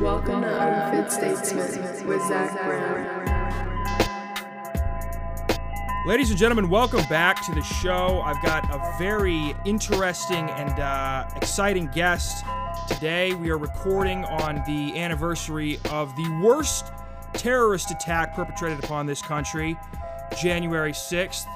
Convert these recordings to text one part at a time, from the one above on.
Welcome to Unfit Statesman with Zach Brown. Ladies and gentlemen, welcome back to the show. I've got a very interesting and uh, exciting guest today. We are recording on the anniversary of the worst terrorist attack perpetrated upon this country, January 6th.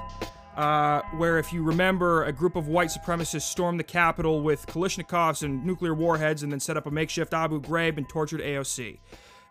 Uh, where, if you remember, a group of white supremacists stormed the Capitol with Kalashnikovs and nuclear warheads and then set up a makeshift Abu Ghraib and tortured AOC,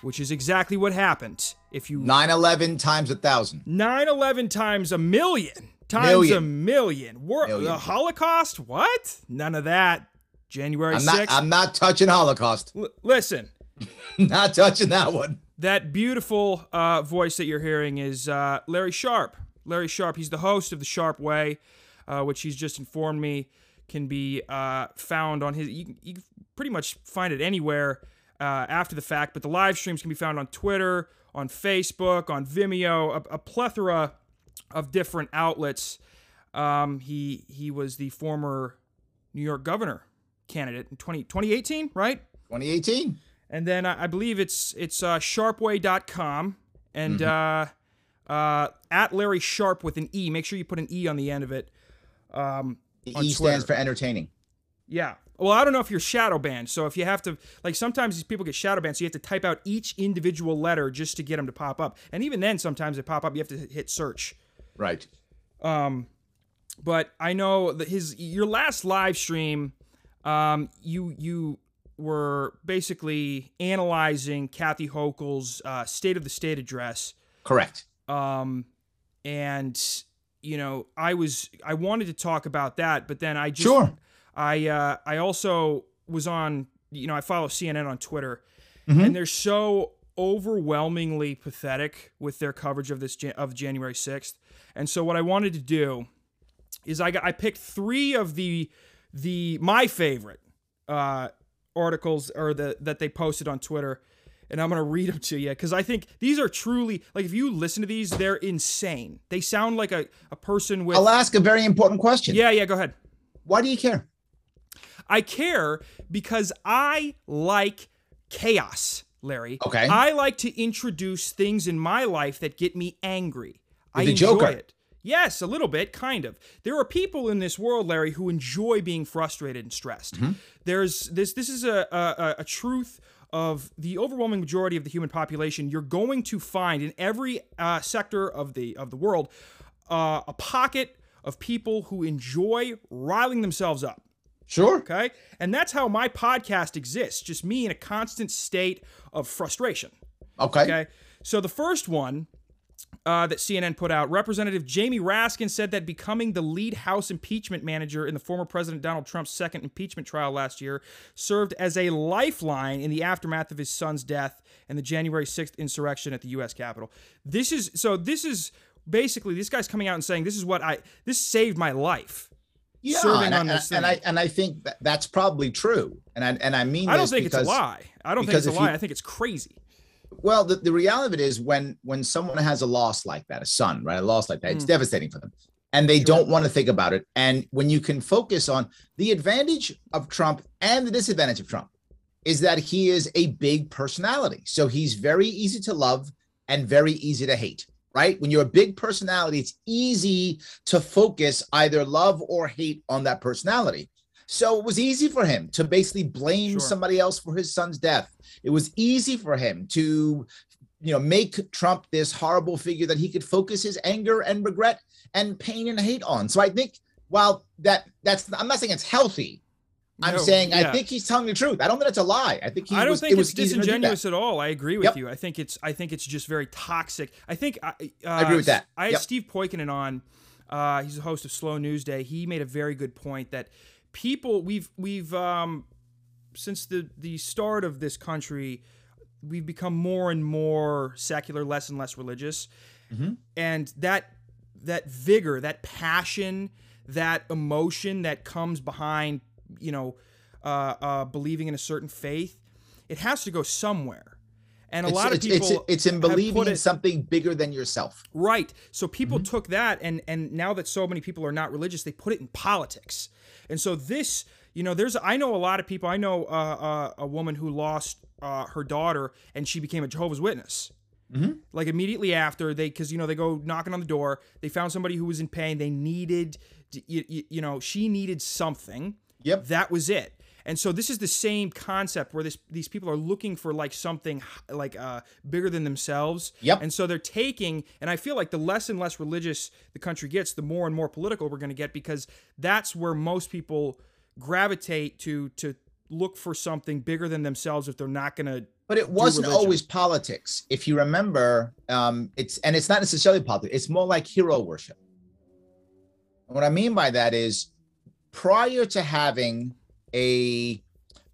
which is exactly what happened. If you 9 11 times a thousand. 9 11 times a million times Million. a million. War- Million. The Holocaust? What? None of that. January I'm 6th. not, I'm not touching Holocaust. L- listen, not touching that one. that beautiful uh, voice that you're hearing is uh, Larry Sharpe. Larry Sharpe, he's the host of The Sharpe Way, uh, which he's just informed me can be uh, found on his. You, can- you can pretty much find it anywhere uh, after the fact, but the live streams can be found on Twitter, on Facebook, on Vimeo, a, a plethora of different outlets. Um, he he was the former New York governor candidate in 20, 2018, right? 2018. And then I I believe it's it's uh, sharpway.com and uh, uh, at Larry Sharpe with an E. Make sure you put an E on the end of it. Um, The E stands for entertaining. yeah. Well, I don't know if you're shadow banned. So if you have to, like, sometimes these people get shadow banned, so you have to type out each individual letter just to get them to pop up. And even then, sometimes they pop up. You have to hit search. Right. Um, but I know that his your last live stream, um, you you were basically analyzing Kathy Hochul's uh, State of the State address, Correct. Um, and you know I was I wanted to talk about that, but then I just Sure. I uh, I also was on you know I follow CNN on Twitter, Mhm. and they're so overwhelmingly pathetic with their coverage of this of January sixth. And so what I wanted to do is I got I picked three of the the my favorite uh, articles or the that they posted on Twitter. And I'm gonna read them to you because I think these are truly like if you listen to these, they're insane. They sound like a, a person with I'll ask a very important question. yeah yeah. Go ahead. Why do you care? I care because I like chaos, Larry. Okay. I like to introduce things in my life that get me angry. I the enjoy Joker. it. Yes, a little bit, kind of. There are people in this world, Larry, who enjoy being frustrated and stressed. Mm-hmm. There's this. This is a, a a truth of the overwhelming majority of the human population. You're going to find in every uh, sector of the of the world uh, a pocket of people who enjoy riling themselves up. Sure. Okay. And that's how my podcast exists just me in a constant state of frustration. Okay. Okay. So the first one uh, that CNN put out, Representative Jamie Raskin said that becoming the lead House impeachment manager in the former President Donald Trump's second impeachment trial last year served as a lifeline in the aftermath of his son's death and the January 6th insurrection at the U.S. Capitol. This is so. This is basically this guy's coming out and saying this is what I this saved my life. Yeah. serving and, I, on this and I and I think that that's probably true. And I and I mean I don't this think it's a lie. I don't think it's a if you- lie. I think it's crazy. Well, the, the reality of it is when when someone has a loss like that, a son, right? A loss like that, it's Mm. devastating for them. And they don't want to think about it. And when you can focus on the advantage of Trump and the disadvantage of Trump is that he is a big personality. So he's very easy to love and very easy to hate, right? When you're a big personality, it's easy to focus either love or hate on that personality. So it was easy for him to basically blame Sure. somebody else for his son's death. It was easy for him to you know make Trump this horrible figure that he could focus his anger and regret and pain and hate on. So I think while that that's I'm not saying it's healthy. I'm No, saying I think he's telling the truth. I don't think it's a lie. I think he I don't was, think it was it's do disingenuous at all. I agree with Yep. you. I think it's I think it's just very toxic. I think uh, I agree with that. I had Yep. Steve Poikonen on. Uh, he's the host of Slow News Day. He made a very good point that people we've we've um, since the the start of this country, we've become more and more secular, less and less religious, Mhm. and that that vigor, that passion, that emotion that comes behind, you know, uh, uh, believing in a certain faith, it has to go somewhere. And a It's, lot of people it's, it's in believing in something bigger than yourself. Right. So people Mm-hmm. took that and and now that so many people are not religious, they put it in politics. And so this You know, there's I know a lot of people. I know uh, uh, a woman who lost uh, her daughter and she became a Jehovah's Witness. Mhm. Like immediately after they, because you know they go knocking on the door. They found somebody who was in pain. They needed, you, you, you know, she needed something. Yep. That was it. And so this is the same concept where this these people are looking for like something like uh, bigger than themselves. Yep. And so they're taking, and I feel like the less and less religious the country gets, the more and more political we're going to get because that's where most people gravitate to to look for something bigger than themselves if they're not going to. But it wasn't always politics. If you remember, um, it's and it's not necessarily politics. It's more like hero worship. And what I mean by that is, prior to having a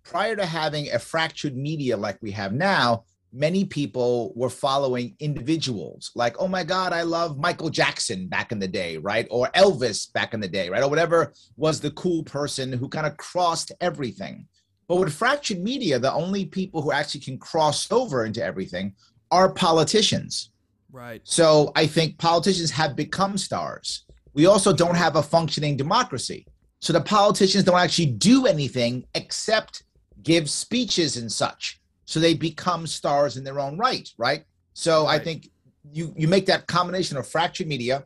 prior to having a fractured media like we have now, many people were following individuals. Like, oh my God, I love Michael Jackson back in the day, right? Or Elvis back in the day, right? Or whatever was the cool person who kind of crossed everything. But with fractured media, the only people who actually can cross over into everything are politicians. Right. So I think politicians have become stars. We also don't have a functioning democracy. So the politicians don't actually do anything except give speeches and such. So they become stars in their own right, right? So I think you you make that combination of fractured media,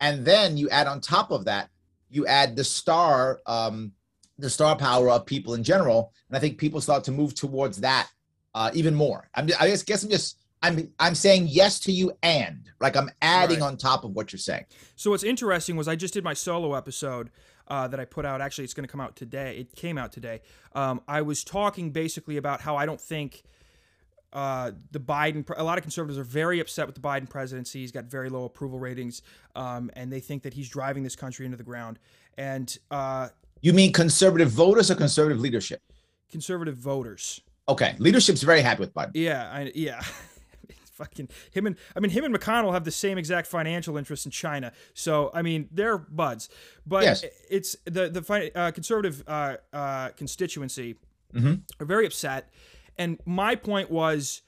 and then you add on top of that, you add the star um, the star power of people in general, and I think people start to move towards that uh, even more. I'm, I just guess I'm just I'm I'm saying yes to you and like I'm adding Right. on top of what you're saying. So what's interesting was I just did my solo episode uh, that I put out. Actually, it's going to come out today. It came out today. Um, I was talking basically about how I don't think uh, the Biden. A lot of conservatives are very upset with the Biden presidency. He's got very low approval ratings, um, and they think that he's driving this country into the ground. And uh, You mean conservative voters or conservative leadership? conservative voters. Okay, leadership's very happy with Biden. Yeah, I, yeah. Fucking him and I mean him and McConnell have the same exact financial interests in China. So I mean they're buds, but Yes. it's the the uh, conservative uh, uh, constituency Mhm. are very upset. And my point was,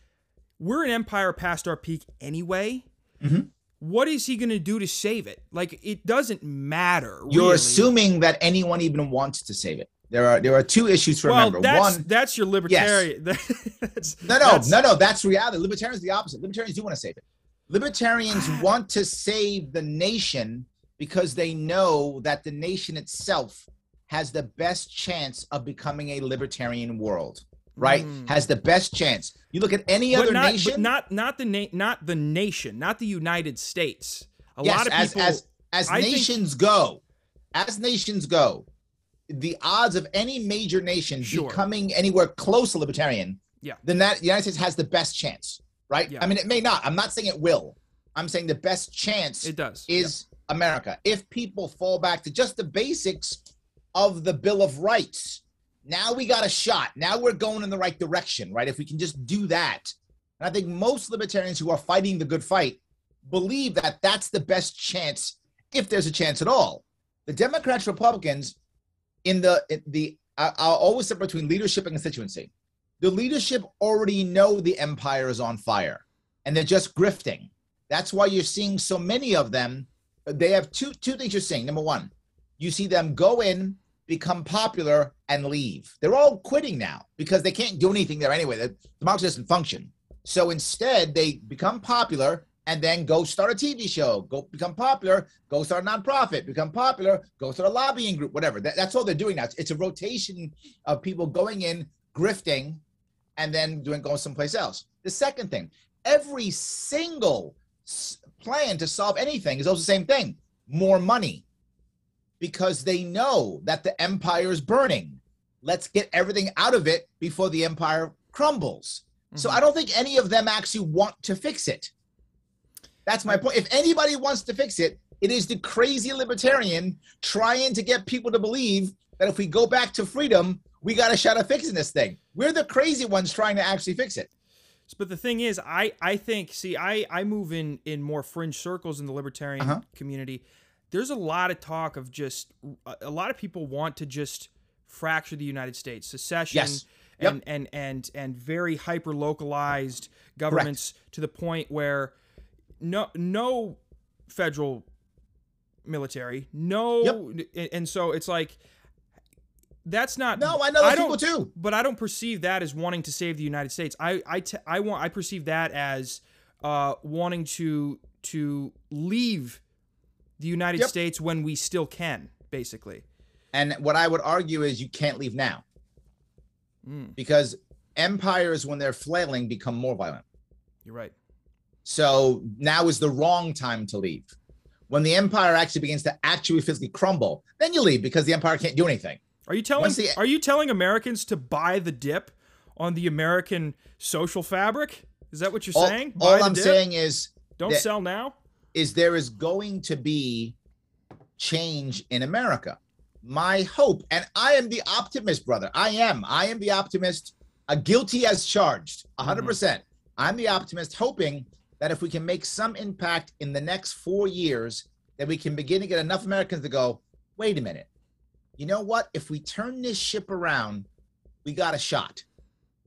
we're an empire past our peak anyway. Mhm. What is he going to do to save it? Like it doesn't matter. You're really. assuming that anyone even wants to save it. There are there are two issues to Well, remember. that's One, that's your libertarian. that's, no, no, that's- no, no. That's reality. Libertarians are the opposite. Libertarians do want to save it. Libertarians want to save the nation because they know that the nation itself has the best chance of becoming a libertarian world. Right? Mm. Has the best chance. You look at any but other not, nation. but not not the na- not the nation, not the United States. A yes, lot of as people. as as I think- nations go, as nations go, the odds of any major nation Sure. becoming anywhere close to libertarian, Yeah. then that the United States has the best chance, right? Yeah. I mean, it may not. I'm not saying it will. I'm saying the best chance it does. is America. If people fall back to just the basics of the Bill of Rights, now we got a shot. Now we're going in the right direction, right? If we can just do that. And I think most libertarians who are fighting the good fight believe that that's the best chance, if there's a chance at all. The Democrats, Republicans, in the in the I- I'll always separate between leadership and constituency. The leadership already know the empire is on fire, and they're just grifting. That's why you're seeing so many of them. They have two two things you're seeing. Number one, you see them go in, become popular, and leave. They're all quitting now because they can't do anything there anyway. The democracy doesn't function. So instead, they become popular and then go start a TV show, go become popular, go start a nonprofit, become popular, go start a lobbying group, whatever. That, that's all they're doing now. It's, it's a rotation of people going in, grifting, and then doing going someplace else. The second thing, every single plan to solve anything is also the same thing: more money, because they know that the empire is burning. Let's get everything out of it before the empire crumbles. So Mhm. I don't think any of them actually want to fix it. That's my point. If anybody wants to fix it, it is the crazy libertarian trying to get people to believe that if we go back to freedom, we got a shot at fixing this thing. We're the crazy ones trying to actually fix it. But the thing is, I I think see I I move in in more fringe circles in the libertarian Uh-huh. community. There's a lot of talk of just a- lot of people want to just fracture the United States, secession, Yes. Yep. and and and and very hyper localized governments to the point where no no federal military, no, and- and so it's like that's not. No, I know those don't- people too. but I don't perceive that as wanting to save the United States. I I, t- I want I perceive that as uh, wanting to to leave the United Yep. States when we still can, basically. And what I would argue is you can't leave now Mm, because empires, when they're flailing, become more violent. you're right. So now is the wrong time to leave. When the empire actually begins to actually physically crumble, then you leave because the empire can't do anything. Are you telling the- Are you telling Americans to buy the dip on the American social fabric? Is that what you're All, saying? all Buy the I'm dip? saying is don't sell now. is there is going to be change in America. My hope, and I am the optimist, brother. I am. I am the optimist. A guilty as charged, 100%. Mm-hmm. percent I'm the optimist, hoping that if we can make some impact in the next four years, that we can begin to get enough Americans to go, wait a minute. You know what? If we turn this ship around, we got a shot.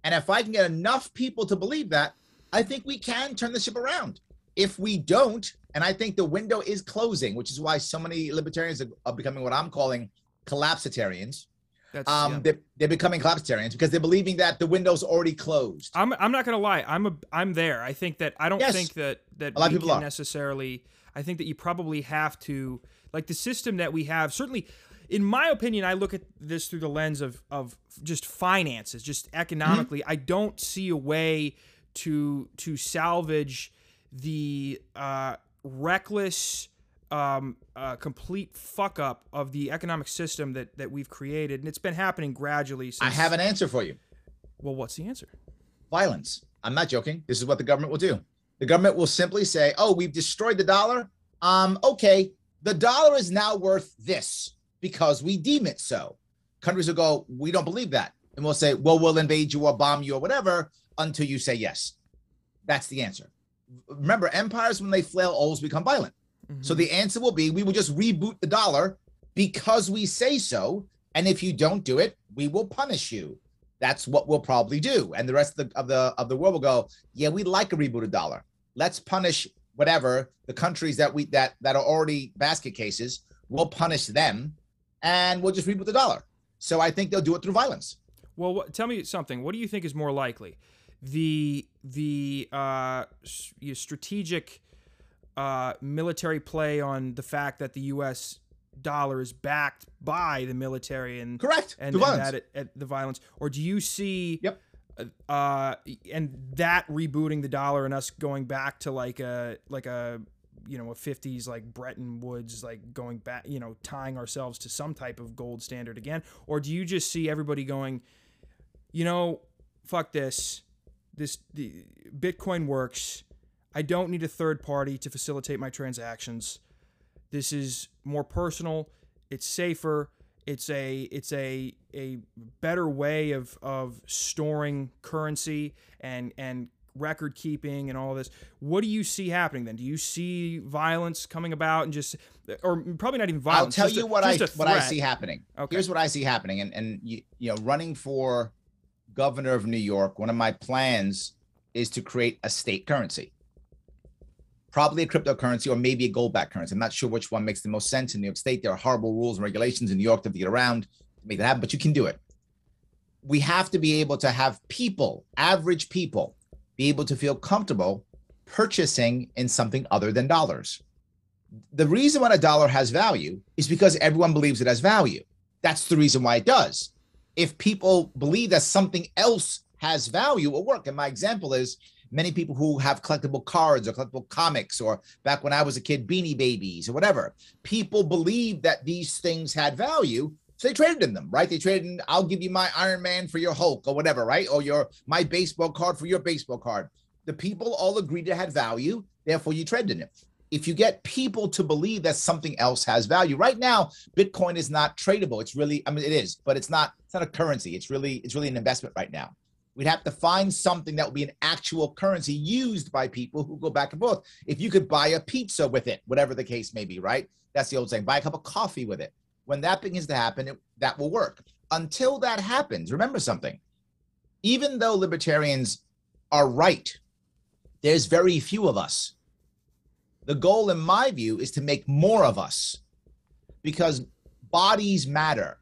And if I can get enough people to believe that, I think we can turn the ship around. If we don't, and I think the window is closing, which is why so many libertarians are, becoming what I'm calling collapsitarians. That's Um, yeah. they're, they're becoming collapsitarians because they're believing that the window's already closed. I'm I'm not gonna lie. I'm a I'm there. I think that I don't Yes. think that that A lot of people are. necessarily. I think that you probably have to like the system that we have. Certainly, in my opinion, I look at this through the lens of of just finances, just economically. Mm-hmm. I don't see a way to to salvage the uh, reckless. Um, uh, complete fuck up of the economic system that that we've created, and it's been happening gradually. Since, I have an answer for you Well, what's the answer? violence. I'm not joking. This is what the government will do. The government will simply say, "Oh, we've destroyed the dollar. Um, okay, the dollar is now worth this because we deem it so." Countries will go, "We don't believe that," and we'll say, "Well, we'll invade you or bomb you or whatever until you say yes." That's the answer. Remember, empires when they flail always become violent. So the answer will be, we will just reboot the dollar because we say so, and if you don't do it, we will punish you that's what we'll probably do. And the rest of the of the of the world will go, yeah, we like a rebooted dollar. Let's punish whatever the countries that we that that are already basket cases. We'll punish them, and we'll just reboot the dollar. So I think they'll do it through violence. Well, what, tell me something. What do you think is more likely? The the uh, s- you know, strategic uh, military play on the fact that the U.S. dollar is backed by the military and Correct. and, through and violence. that it, at the violence, or do you see? Yep. Uh, and that rebooting the dollar and us going back to like a like a you know a 50s like Bretton Woods like going back you know tying ourselves to some type of gold standard again or do you just see everybody going you know fuck this this the Bitcoin works I don't need a third party to facilitate my transactions this is more personal it's safer it's a it's a a better way of of storing currency and and record keeping and all this what do you see happening then do you see violence coming about and just or probably not even violence? I'll tell you a- what I what I see happening. Okay. Here's what I see happening, and and you, you know, running for governor of New York, one of my plans is to create a state currency, probably a cryptocurrency or maybe a gold-backed currency. I'm not sure which one makes the most sense in New York State. There are horrible rules and regulations in New York to get around to make that happen, but you can do it. We have to be able to have people, average people, be able to feel comfortable purchasing in something other than dollars the reason why a dollar has value is because everyone believes it has value. That's the reason why it does. If people believe that something else has value, it will work. And my example is many people who have collectible cards or collectible comics, or back when I was a kid, beanie babies or whatever. People believe that these things had value. So they traded in them, right? They traded in, I'll give you my Iron Man for your Hulk or whatever, right? Or your my baseball card for your baseball card. The people all agreed it had value, therefore you traded in it if you get people to believe that something else has value right now bitcoin is not tradable it's really i mean it is but it's not it's not a currency it's really it's really an investment right now we'd have to find something that would be an actual currency used by people who go back and forth if you could buy a pizza with it whatever the case may be right? That's the old saying buy a cup of coffee with it. When that begins to happen it, that will work. Until that happens remember something. Even though libertarians are right there's very few of us. The goal, in my view, is to make more of us because bodies matter.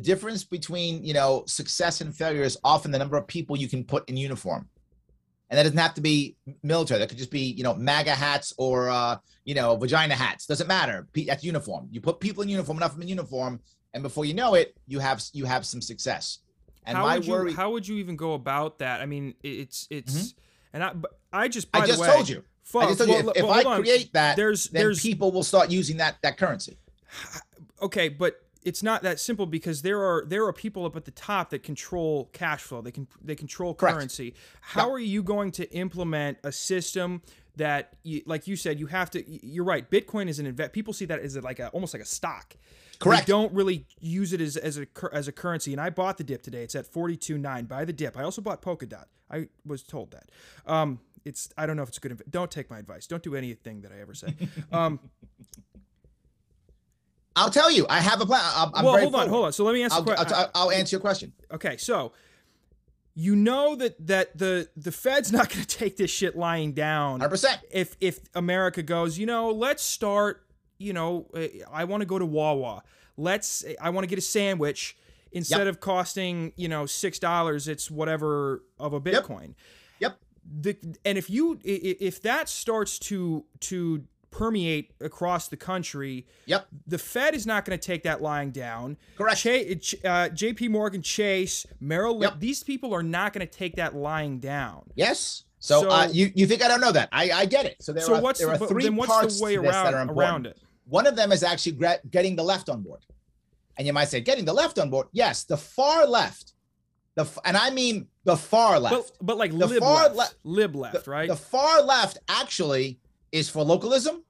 The difference between you know success and failure is often the number of people you can put in uniform. And that doesn't have to be military. That could just be you know maga hats or uh, you know vagina hats. Doesn't matter. That's uniform. You put people in uniform enough of them in uniform and before you know it you have you have some success. And how my would you worry how would you even go about that? I mean, it's it's and I I just by i the just way, told you. Fuck, i just told well, if, if well, i on. create that there's then there's people will start using that that currency. Okay, but it's not that simple because there are there are people up at the top that control cash flow. They can they control Correct. currency. How Yeah. are you going to implement a system that, you, like you said, you have to? You're right. Bitcoin is an invest. People see that as like a almost like a stock. Correct. They don't really use it as, as a as a currency. And I bought the dip today. It's at forty two nine. Buy the dip. I also bought Polkadot. I was told that. Um, it's I don't know if it's a good. Inv- don't take my advice. Don't do anything that I ever say. Um, i'll tell you i have a plan i'm, I'm well, hold on, hold on. So let me ask. I'll, the que- I'll, I'll answer your question Okay, so you know that that the the Fed's not going to take this shit lying down 100% if if America goes, you know, let's start, you know, uh, I want to go to Wawa. Let's I want to get a sandwich instead Yep. of costing, you know, $6, it's whatever of a Bitcoin. Yep. The and if you if that starts to to permeate across the country, Yep. the Fed is not going to take that lying down. Correct. Cha- Ch- uh, J.P. Morgan Chase, Merrill Lynch, Yep. these people are not going to take that lying down. Yes. So, So- uh, you you think I don't know that? I I get it. So there so are what's there are but three parts the way this that are around important. around it? One of them is actually getting the left on board, and you might say getting the left on board. Yes, the far left, the f- and I mean the far left. But but like The lib far left, left- lib left, the, right? The far left actually is for localism.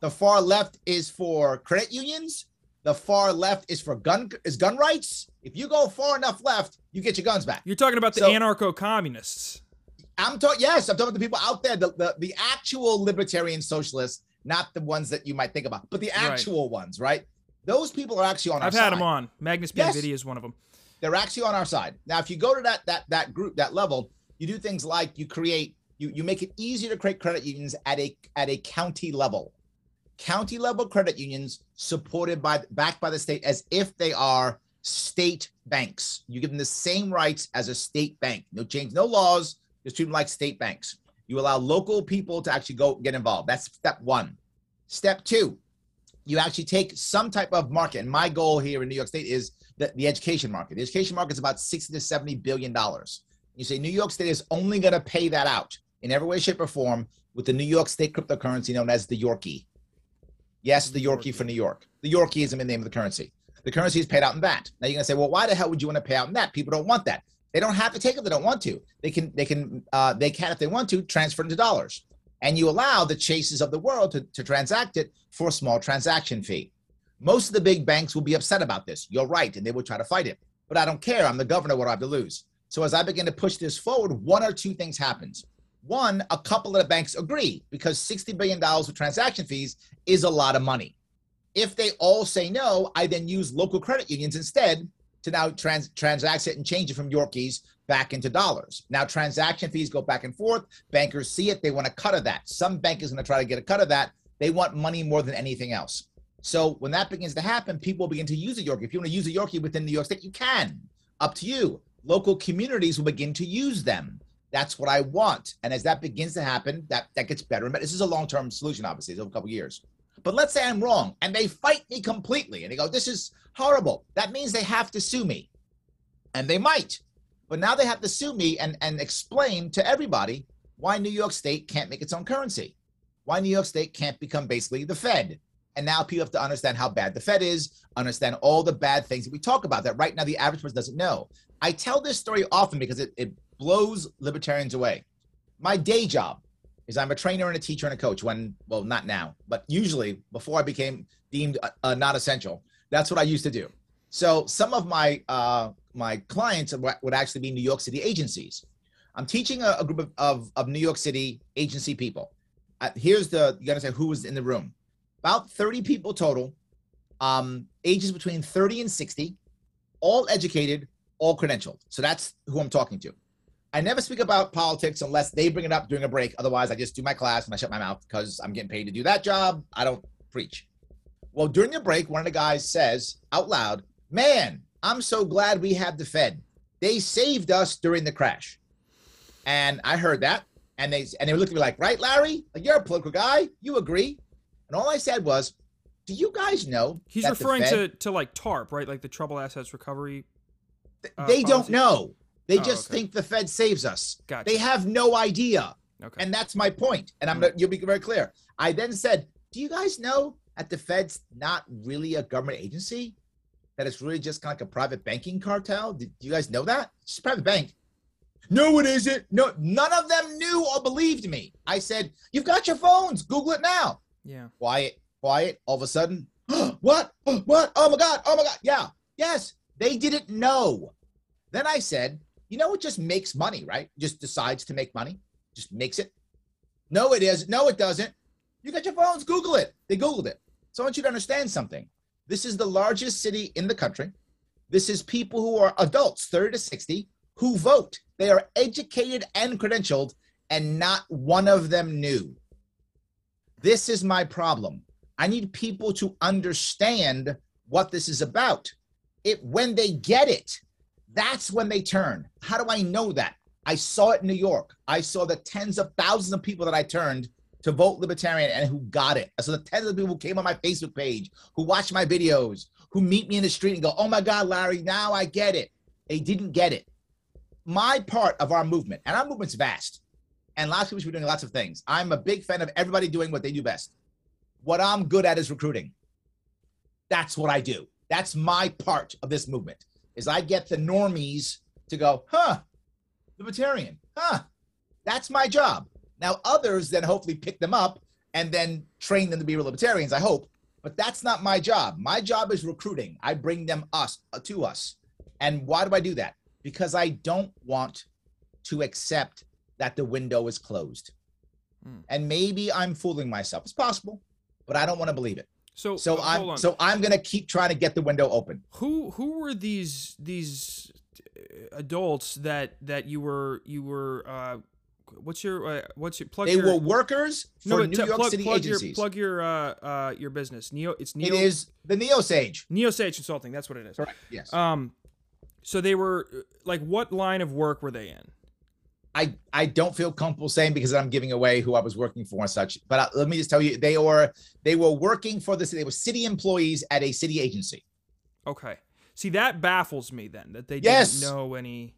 The far left is for credit unions. The far left is for gun is gun rights. If you go far enough left, you get your guns back. You're talking about the So- anarcho-communists. I'm talking. Yes, I'm talking about the people out there, the, the the actual libertarian socialists, not the ones that you might think about, but the Right. actual ones, right? Those people are actually on our I've side. had them on. Magnus Yes. Is one of them. They're actually on our side. Now, if you go to that that that group, that level, you do things like you create you you make it easier to create credit unions at a at a county level. County level credit unions supported by backed by the state as if they are state banks. You give them the same rights as a state bank. No change, no laws. Just treat them like state banks. You allow local people to actually go get involved. That's step one. Step two, you actually take some type of market. And my goal here in New York State is the, the education market. The education market is about 60 to 70 billion dollars. You say New York State is only going to pay that out in every way, shape, or form with the New York State cryptocurrency known as the Yorkie. Yes, the Yorkie for New York. The Yorkie is the name of the currency. The currency is paid out in that. Now you're going to say, well, why the hell would you want to pay out in that? People don't want that. They don't have to take it. They don't want to. They can. They can. Uh, they can if they want to transfer it into dollars. And you allow the chases of the world to, to transact it for a small transaction fee. Most of the big banks will be upset about this. You're right, and they will try to fight it. But I don't care. I'm the governor. What do I have to lose? So as I begin to push this forward, one or two things happens. One, a couple of the banks agree because $60 billion of transaction fees is a lot of money. If they all say no, I then use local credit unions instead to now trans- transact it and change it from Yorkies back into dollars. Now transaction fees go back and forth. Bankers see it, they want a cut of that. Some bank is going to try to get a cut of that. They want money more than anything else. So when that begins to happen, people begin to use a Yorkie. If you want to use a Yorkie within New York State, you can. Up to you. Local communities will begin to use them. That's what I want. And as that begins to happen, that, that gets better. But this is a long-term solution, obviously, it's over a couple years. But let's say I'm wrong and they fight me completely and they go, this is horrible. That means they have to sue me. And they might. But now they have to sue me and, and explain to everybody why New York State can't make its own currency, why New York State can't become basically the Fed. And now people have to understand how bad the Fed is, understand all the bad things that we talk about that right now the average person doesn't know. I tell this story often because it, it blows libertarians away. My day job is I'm a trainer and a teacher and a coach when, well, not now, but usually before I became deemed uh, uh, not essential. That's what I used to do. So some of my uh, my clients would actually be New York City agencies. I'm teaching a, a group of, of, of New York City agency people. Uh, here's the you gotta say who was in the room. About 30 people total, um, ages between 30 and 60, all educated, all credentialed. So that's who I'm talking to. I never speak about politics unless they bring it up during a break. Otherwise, I just do my class and I shut my mouth because I'm getting paid to do that job. I don't preach. Well, during the break, one of the guys says out loud, Man, I'm so glad we have the Fed. They saved us during the crash. And I heard that. And they and they looked at me like, right, Larry? Like, you're a political guy. You agree. And all I said was, do you guys know? He's referring Fed- to to like TARP, right? Like the Trouble Assets Recovery. uh, they don't know. They Oh, just okay. think the Fed saves us. Gotcha. They have no idea. Okay. And that's my point. And I'm Mm. gonna you'll be very clear. I then said, Do you guys know that the Fed's not really a government agency? That it's really just kind of like a private banking cartel? Do you guys know that? It's just a private bank. No, it isn't. No, none of them knew or believed me. I said, You've got your phones, Google it now. yeah. Quiet, quiet. All of a sudden, what? What? Oh my God. Oh my God. Yeah. Yes. They didn't know. Then I said, you know, it just makes money, right? Just decides to make money, just makes it. No, it is. No, it doesn't. You got your phones, Google it. They Googled it. So I want you to understand something. This is the largest city in the country. This is people who are adults, 30 to 60, who vote. They are educated and credentialed, and not one of them knew. This is my problem. I need people to understand what this is about. It when they get it, that's when they turn. How do I know that? I saw it in New York. I saw the tens of thousands of people that I turned to vote libertarian and who got it. I saw the tens of people who came on my Facebook page, who watch my videos, who meet me in the street and go, "Oh my God, Larry, now I get it." They didn't get it. My part of our movement, and our movement's vast, and lots of people should be doing lots of things. I'm a big fan of everybody doing what they do best. What I'm good at is recruiting. That's what I do. That's my part of this movement. Is I get the normies to go, huh, libertarian, huh. That's my job. Now others then hopefully pick them up and then train them to be libertarians. I hope, but that's not my job. My job is recruiting. I bring them us uh, to us. And why do I do that? Because I don't want to accept that the window is closed. Hmm. And maybe I'm fooling myself. It's possible, but I don't want to believe it. So So uh, I'm so I'm gonna keep trying to get the window open. who who were these these uh, adults that that you were you were uh what's your uh, what's your plug They your, were workers for no, New York plug, City plug agencies. your plug your uh uh your business neo it's neo it is the Neo Sage. neo sage consulting that's what it is Correct. Yes. um so they were uh, like what line of work were they in I I don't feel comfortable saying because I'm giving away who I was working for and such. But uh, let me just tell you, they were they were working for the city. They were city employees at a city agency. okay see that baffles me then that they Yes. didn't know any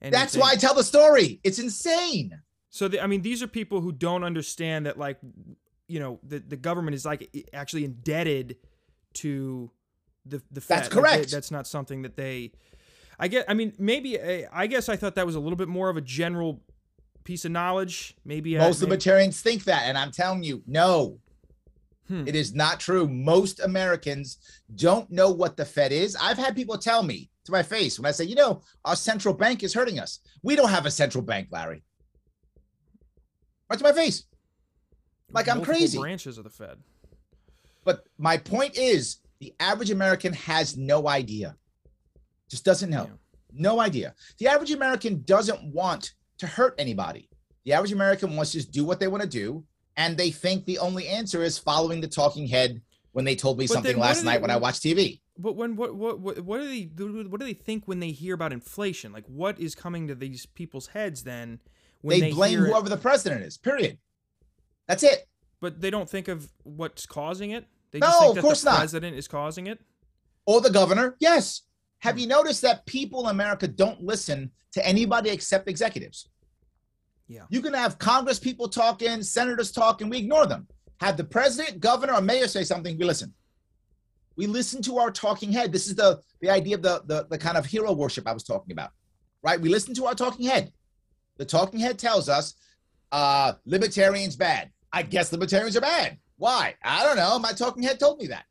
That's why I tell the story. It's insane. So the, I mean, these are people who don't understand that, like, you know, the, the government is like actually indebted to the the Fed. That's Like, they- correct. that's not something that they. I get. I mean, maybe. uh, I guess I thought that was a little bit more of a general piece of knowledge. Maybe uh, Most maybe- libertarians think that, and I'm telling you, no, Hmm. it is not true. Most Americans don't know what the Fed is. I've had people tell me to my face when I say, you know, our central bank is hurting us. We don't have a central bank, Larry. Right to my face. like I'm crazy. Branches of the Fed. But my point is, the average American has no idea. Just doesn't know. Yeah. No idea. The average American doesn't want to hurt anybody. The average American wants to just do what they want to do, and they think the only answer is following the talking head when they told me But something last do night when I watched TV. But when what what what do they? What do they think when they hear about inflation? Like, what is coming to these people's heads then? When They, blame hear it? whoever the president is. Period. That's it. But they don't think of what's causing it. They No, just think of course the not. president is causing it. Or the governor. Yes. Have you noticed that people in America don't listen to anybody except executives? Yeah. You can have Congress people talking, senators talking, we ignore them. Have the president, governor, or mayor say something, we listen. We listen to our talking head. This is the, the idea of the, the, the kind of hero worship I was talking about, right? We listen to our talking head. The talking head tells us uh, libertarians bad. I guess libertarians are bad. Why? I don't know. My talking head told me that.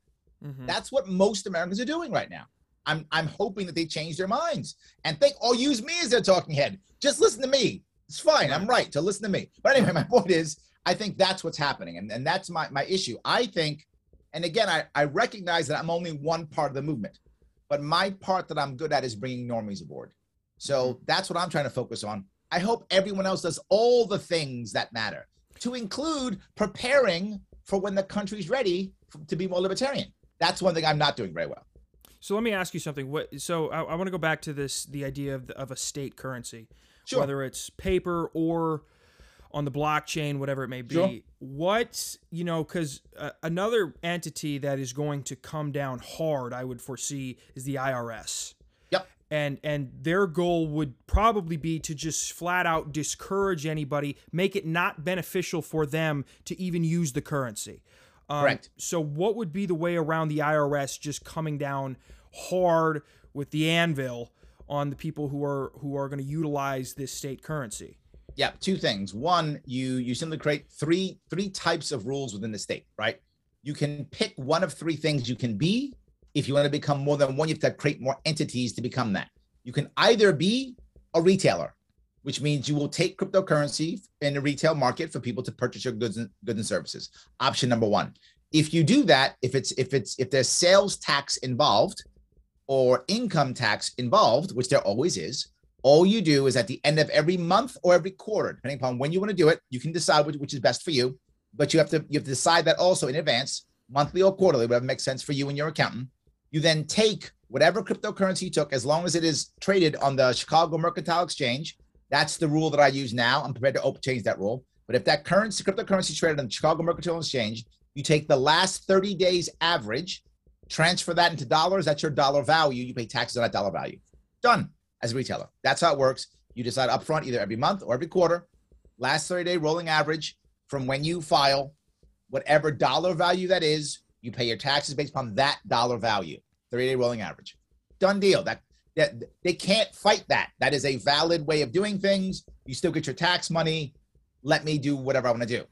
Mhm. That's what most Americans are doing right now. I'm I'm hoping that they change their minds and think, oh, use me as their talking head. Just listen to me. It's fine. I'm right to listen to me. But anyway, my point is, I think that's what's happening. And, and that's my, my issue. I think, and again, I, I recognize that I'm only one part of the movement, but my part that I'm good at is bringing normies aboard. So that's what I'm trying to focus on. I hope everyone else does all the things that matter, to include preparing for when the country's ready to be more libertarian. That's one thing I'm not doing very well. So let me ask you something. What? So I, I want to go back to this the idea of, the, of a state currency, Sure. whether it's paper or on the blockchain, whatever it may be. Sure. What you know, because uh, another entity that is going to come down hard, I would foresee, is the IRS. Yep. And and their goal would probably be to just flat out discourage anybody, make it not beneficial for them to even use the currency. Um, Correct. So, what would be the way around the IRS just coming down hard with the anvil on the people who are who are going to utilize this state currency? Yeah, two things. One, you you simply create three three types of rules within the state, right? You can pick one of three things you can be. If you want to become more than one, you have to create more entities to become that. You can either be a retailer, which means you will take cryptocurrency in the retail market for people to purchase your goods and goods and services. Option number one. If you do that, if it's if it's if there's sales tax involved or income tax involved, which there always is, all you do is at the end of every month or every quarter, depending upon when you want to do it, you can decide which, which is best for you. But you have to you have to decide that also in advance, monthly or quarterly, whatever makes sense for you and your accountant. You then take whatever cryptocurrency you took, as long as it is traded on the Chicago Mercantile Exchange. That's the rule that I use now. I'm prepared to change that rule. But if that currency cryptocurrency traded on the Chicago Mercantile Exchange, you take the last 30 days average, transfer that into dollars. That's your dollar value. You pay taxes on that dollar value. Done as a retailer. That's how it works. You decide upfront either every month or every quarter, last 30 day rolling average from when you file, whatever dollar value that is, you pay your taxes based upon that dollar value. 30 day rolling average. Done deal. That, that they can't fight that. That is a valid way of doing things. You still get your tax money. Let me do whatever I want to do.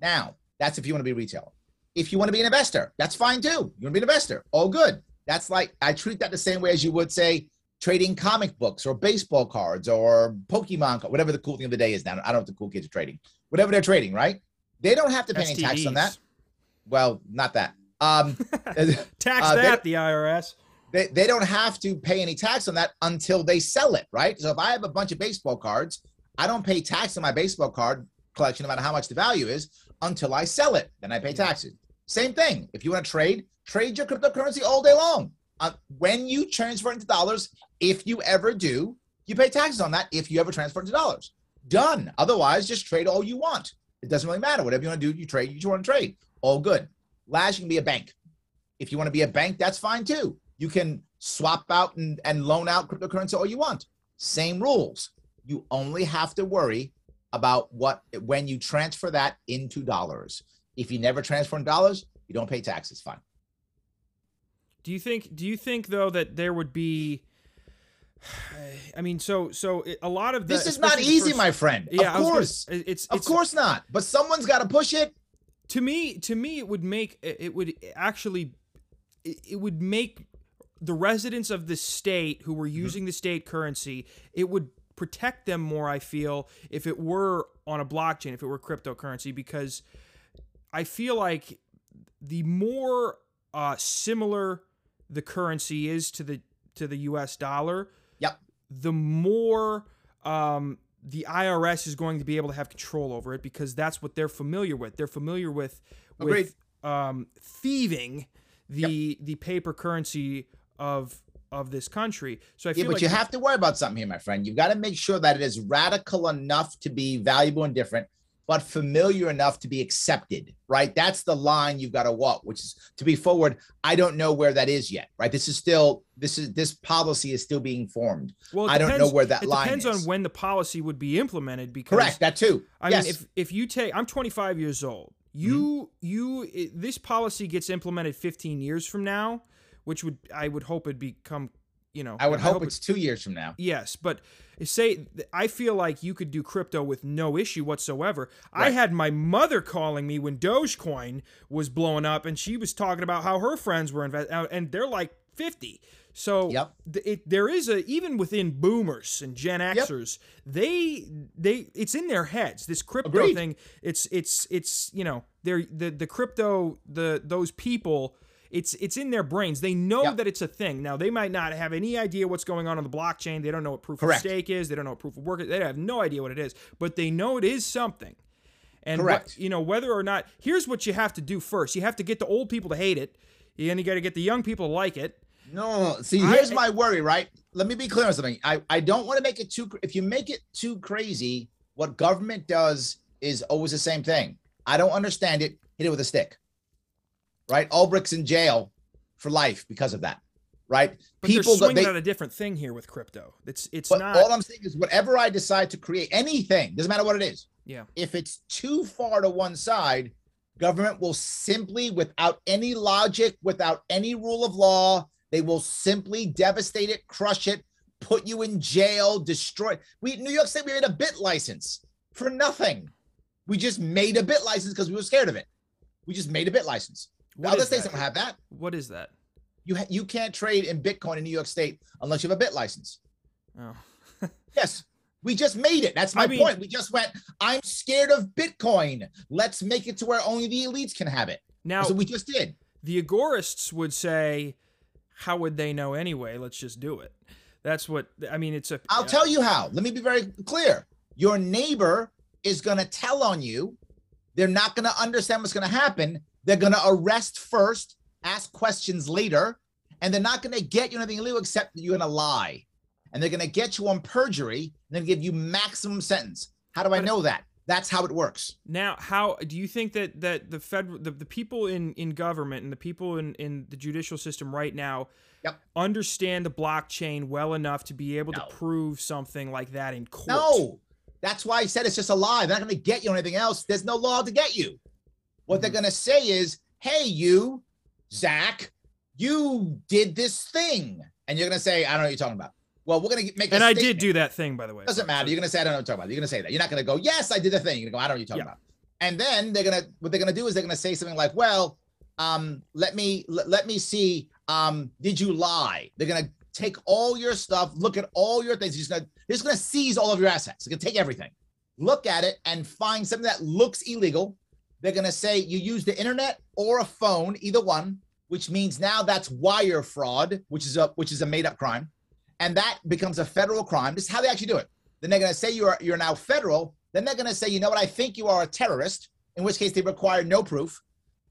Now, that's if you want to be a retailer. If you want to be an investor, that's fine too. You want to be an investor, all good. That's like I treat that the same way as you would say trading comic books or baseball cards or Pokemon, card- whatever the cool thing of the day is now. I don't know what the cool kids are trading. Whatever they're trading, right? They don't have to pay any tax on that. Well, not that. Um, Tax Uh, that, the IRS. They, they don't have to pay any tax on that until they sell it, right? So if I have a bunch of baseball cards, I don't pay tax on my baseball card collection, no matter how much the value is, until I sell it. Then I pay taxes. Same thing. If you want to trade, trade your cryptocurrency all day long. Uh, when you transfer into dollars, if you ever do, you pay taxes on that if you ever transfer into dollars. Done. Otherwise, just trade all you want. It doesn't really matter. Whatever you want to do, you trade. You want to trade. All good. Last, you can be a bank. If you want to be a bank, that's fine too. You can swap out and, and loan out cryptocurrency all you want. Same rules. You only have to worry about what when you transfer that into dollars. If you never transfer in dollars, you don't pay taxes. Fine. Do you think? Do you think though that there would be? I mean, so so a lot of the, This is not easy, first- my friend. Yeah, of was gonna- course. it's Of it's, course not. But someone's got to push it. to me to me it would make it would actually it would make the residents of the state who were Mm-hmm. using the state currency it would protect them more i feel if it were on a blockchain if it were cryptocurrency because i feel like the more uh, similar the currency is to the to the us dollar Yep. the more um, the IRS is going to be able to have control over it because that's what they're familiar with. They're familiar with Agreed. with um, thieving the the paper currency of of this country. So I Yeah, but like you have to worry about something here, my friend. You've got to make sure that it is radical enough to be valuable and different, but familiar enough to be accepted, right? That's the line you've got to walk, which is to be forward. I don't know where that is yet, right? This is still this is this policy is still being formed. well, I don't know where that it line depends is. on when the policy would be implemented. Because Correct, that too. I yes. mean, if if you take, I'm 25 years old. You Mm-hmm. you this policy gets implemented 15 years from now, which would I would hope it become, you know, I would hope, it- it's two years from now. Yes, but say I feel like you could do crypto with no issue whatsoever. I had my mother calling me when Dogecoin was blowing up, and she was talking about how her friends were invest, uh, and they're like fifty. So Yep. th- it, there is a even within boomers and Gen Xers, they they it's in their heads. This crypto Agreed. thing, it's it's it's you know they're the the crypto the those people. It's it's in their brains. They know Yep. that it's a thing. Now they might not have any idea what's going on on the blockchain. They don't know what proof Correct. of stake is. They don't know what proof of work is. They have no idea what it is, but they know it is something. And what- Correct. you know whether or not. Here's what you have to do first. You have to get the old people to hate it, and you got to get the young people to like it. No, see, I- here's my worry, right? Let me be clear on something. I, I don't want to make it too, if you make it too crazy, what government does is always the same thing. I don't understand it. Hit it with a stick, right? Ulbricht's in jail for life because of that, right? But they're that swinging they- at a different thing here with crypto. It's it's but not. all I'm saying is whatever I decide to create, anything, doesn't matter what it is. Yeah. If it's too far to one side, government will simply, without any logic, without any rule of law, they will simply devastate it, crush it, put you in jail, destroy. We New York State, we made a BitLicense for nothing. We just made a BitLicense because we were scared of it. We just made a BitLicense. What Other states that? don't have that. What is that? You ha- you can't trade in Bitcoin in New York State unless you have a BitLicense. Oh. Yes, we just made it. That's my I mean- point. We just went, I'm scared of Bitcoin. Let's make it to where only the elites can have it. Now so we just did. the agorists would say, "How would they know anyway? Let's just do it." That's what I mean. It's a. I'll tell you how. Let me be very clear. Your neighbor is going to tell on you. They're not going to understand what's going to happen. They're going to arrest first, ask questions later, and they're not going to get you anything illegal except that you're going to lie. And they're going to get you on perjury and then give you maximum sentence. How do I know that? That's how it works. Now, how do you think that that the federal the, the people in in government and the people in in the judicial system right now Yep. understand the blockchain well enough to be able No. to prove something like that in court? No, that's why I said it's just a lie. They're not going to get you on anything else. There's no law to get you. What they're going to say is, hey, you, Zach, you did this thing. And you're going to say, I don't know what you're talking about. Well, we're going to make a And I did do that thing, by the way. Doesn't matter. You're going to say, I don't know what you're talking about. You're going to say that. You're not going to go, yes, I did the thing. You're going to go, I don't know what you're talking Yeah. about. And then they're going to, what they're going to do is they're going to say something like, well, um, let me, let, let me see, um, did you lie? They're going to take all your stuff, look at all your things. He's they're going to seize all of your assets. They're going to take everything, look at it and find something that looks illegal. They're going to say you use the internet or a phone, either one, which means now that's wire fraud, which is a, which is a made up crime and that becomes a federal crime. This is how they actually do it. Then they're going to say you're you're now federal. Then they're going to say, you know what? I think you are a terrorist. In which case they require no proof,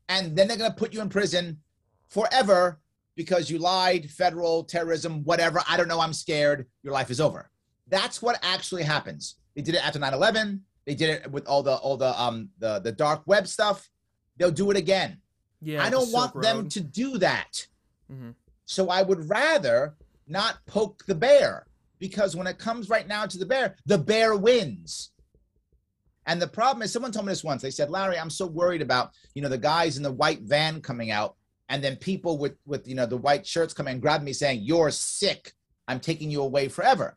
and then they're going to put you in prison forever because you lied, federal terrorism, whatever. I don't know. I'm scared. Your life is over. That's what actually happens. They did it after 9/11. They did it with all the all the um the the dark web stuff. They'll do it again. Yeah, I don't want them to do that. Mhm. So I would rather not poke the bear because when it comes right now to the bear, the bear wins. And the problem is, someone told me this once. They said, "Larry, I'm so worried about you know the guys in the white van coming out, and then people with with you know the white shirts coming and grab me saying you're sick. I'm taking you away forever."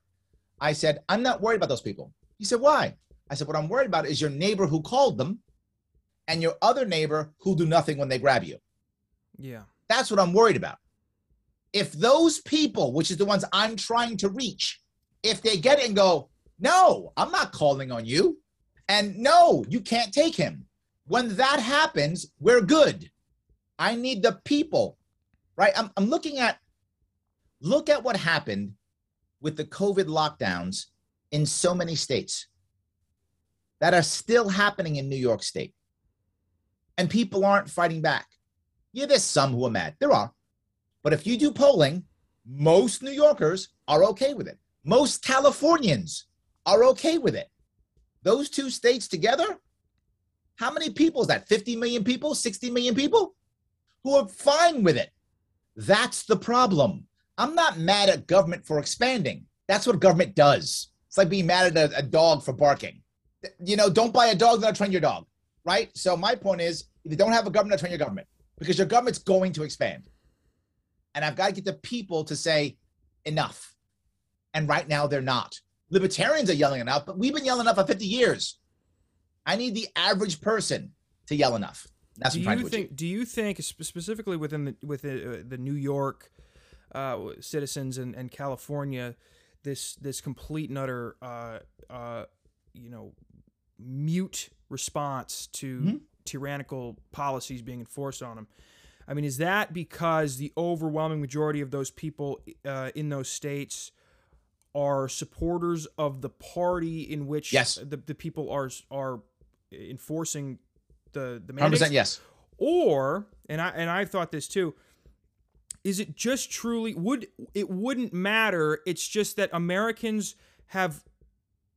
I said, "I'm not worried about those people." He said, "Why?" I said, "What I'm worried about is your neighbor who called them, and your other neighbor who'll do nothing when they grab you." Yeah. That's what I'm worried about. If those people, which is the ones I'm trying to reach, if they get it and go, no, I'm not calling on you, and no, you can't take him. When that happens, we're good. I need the people, right? I'm, I'm looking at, look at what happened with the COVID lockdowns in so many states that are still happening in New York State. And people aren't fighting back. Yeah, there's some who are mad. There are. But if you do polling, most New Yorkers are okay with it. Most Californians are okay with it. Those two states together, how many people is that? 50 million people, 60 million people who are fine with it. That's the problem. I'm not mad at government for expanding. That's what government does. It's like being mad at a, a dog for barking. You know, don't buy a dog, then train your dog, right? So my point is, if you don't have a government, that'll train your government because your government's going to expand. And I've got to get the people to say enough. And right now they're not. Libertarians are yelling enough, but we've been yelling enough for 50 years. I need the average person to yell enough. That's do what I'm trying you think? Do you think specifically within the within uh, the New York uh, citizens and, and California, this this complete and utter uh, uh, you know mute response to Mhm. tyrannical policies being enforced on them? I mean, is that because the overwhelming majority of those people uh, in those states are supporters of the party in which Yes. the, the people are are enforcing the the 100% mandates? yes. or and I and I thought this too. is it just truly would it wouldn't matter? It's just that Americans have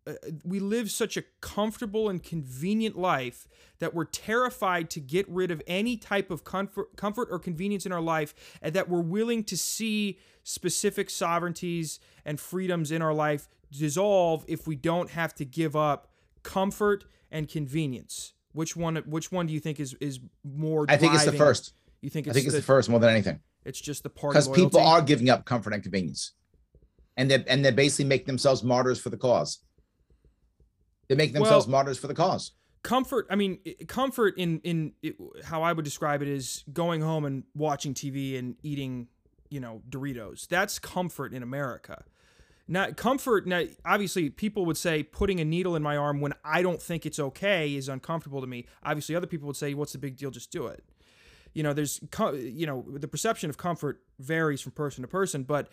uh, we live such a comfortable and convenient life that we're terrified to get rid of any type of comfort, comfort or convenience in our life, and that we're willing to see specific sovereignties and freedoms in our life dissolve if we don't have to give up comfort and convenience. Which one? Which one do you think is is more? I think it's the first. You think I it's think it's the, the first more than anything it's just the party because people are giving up comfort and convenience, and they and they basically make themselves martyrs for the cause. They make themselves Well- martyrs for the cause. comfort i mean comfort in in it, how i would describe it is going home and watching tv and eating you know doritos. That's comfort in america. Not comfort now obviously people would say putting a needle in my arm when i don't think it's okay is uncomfortable to me. Obviously other people would say what's the big deal? Just do it. You know there's you know the perception of comfort varies from person to person but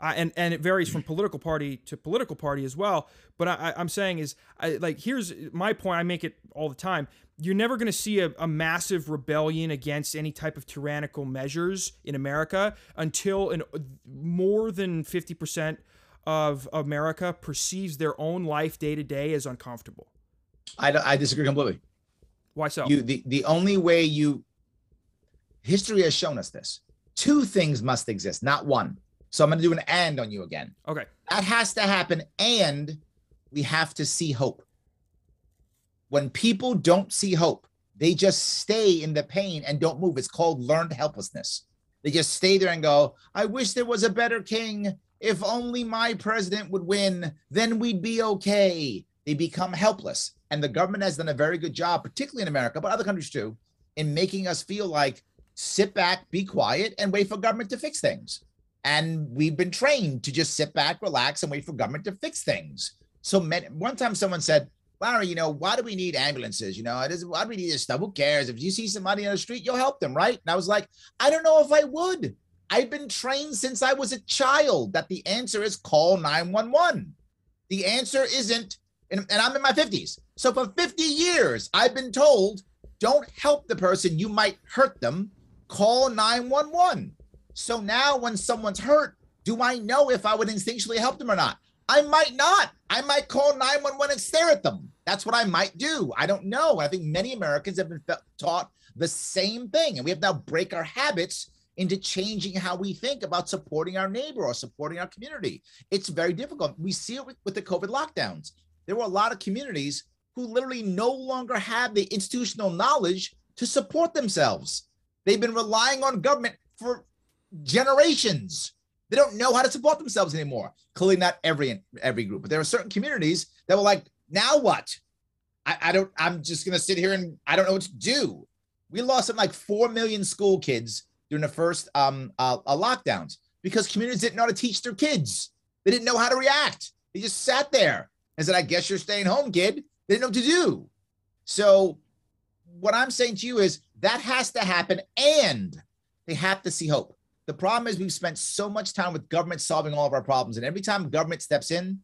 uh, and and it varies from political party to political party as well but I, i'm saying is I, like here's my point i make it all the time you're never going to see a, a massive rebellion against any type of tyrannical measures in america until an more than 50% of america perceives their own life day to day as uncomfortable I, I disagree completely. why so You the the only way you history has shown us this. Two things must exist, not one. So I'm going to do an and on you again. okay That has to happen, and we have to see hope. When people don't see hope, they just stay in the pain and don't move. It's called learned helplessness. They just stay there and go, I wish there was a better king. If only my president would win, then we'd be okay. They become helpless. And the government has done a very good job, particularly in America, but other countries too, in making us feel like sit back, be quiet, and wait for government to fix things. And we've been trained to just sit back, relax, and wait for government to fix things. So many, one time someone said, Larry, you know, why do we need ambulances? You know, it is, why do we need this stuff? Who cares? If you see somebody on the street, you'll help them, right? And I was like, I don't know if I would. I've been trained since I was a child that the answer is call 911. The answer isn't, and, and I'm in my 50s. So for 50 years, I've been told don't help the person, you might hurt them. Call 911. So now when someone's hurt, do I know if I would instinctually help them or not? I might not. I might call 911 and stare at them. That's what I might do. I don't know. I think many Americans have been taught the same thing. And we have now break our habits into changing how we think about supporting our neighbor or supporting our community. It's very difficult. We see it with, with the COVID lockdowns. There were a lot of communities who literally no longer have the institutional knowledge to support themselves. They've been relying on government for generations. They don't know how to support themselves anymore. Clearly, not every every group, but there are certain communities that were like, now what? I, I don't. I'm just gonna sit here and I don't know what to do. We lost something like four million school kids during the first um uh, uh, lockdowns because communities didn't know how to teach their kids. They didn't know how to react. They just sat there and said, "I guess you're staying home, kid." They didn't know what to do. So, what I'm saying to you is that has to happen, and they have to see hope. The problem is we've spent so much time with government solving all of our problems, and every time government steps in,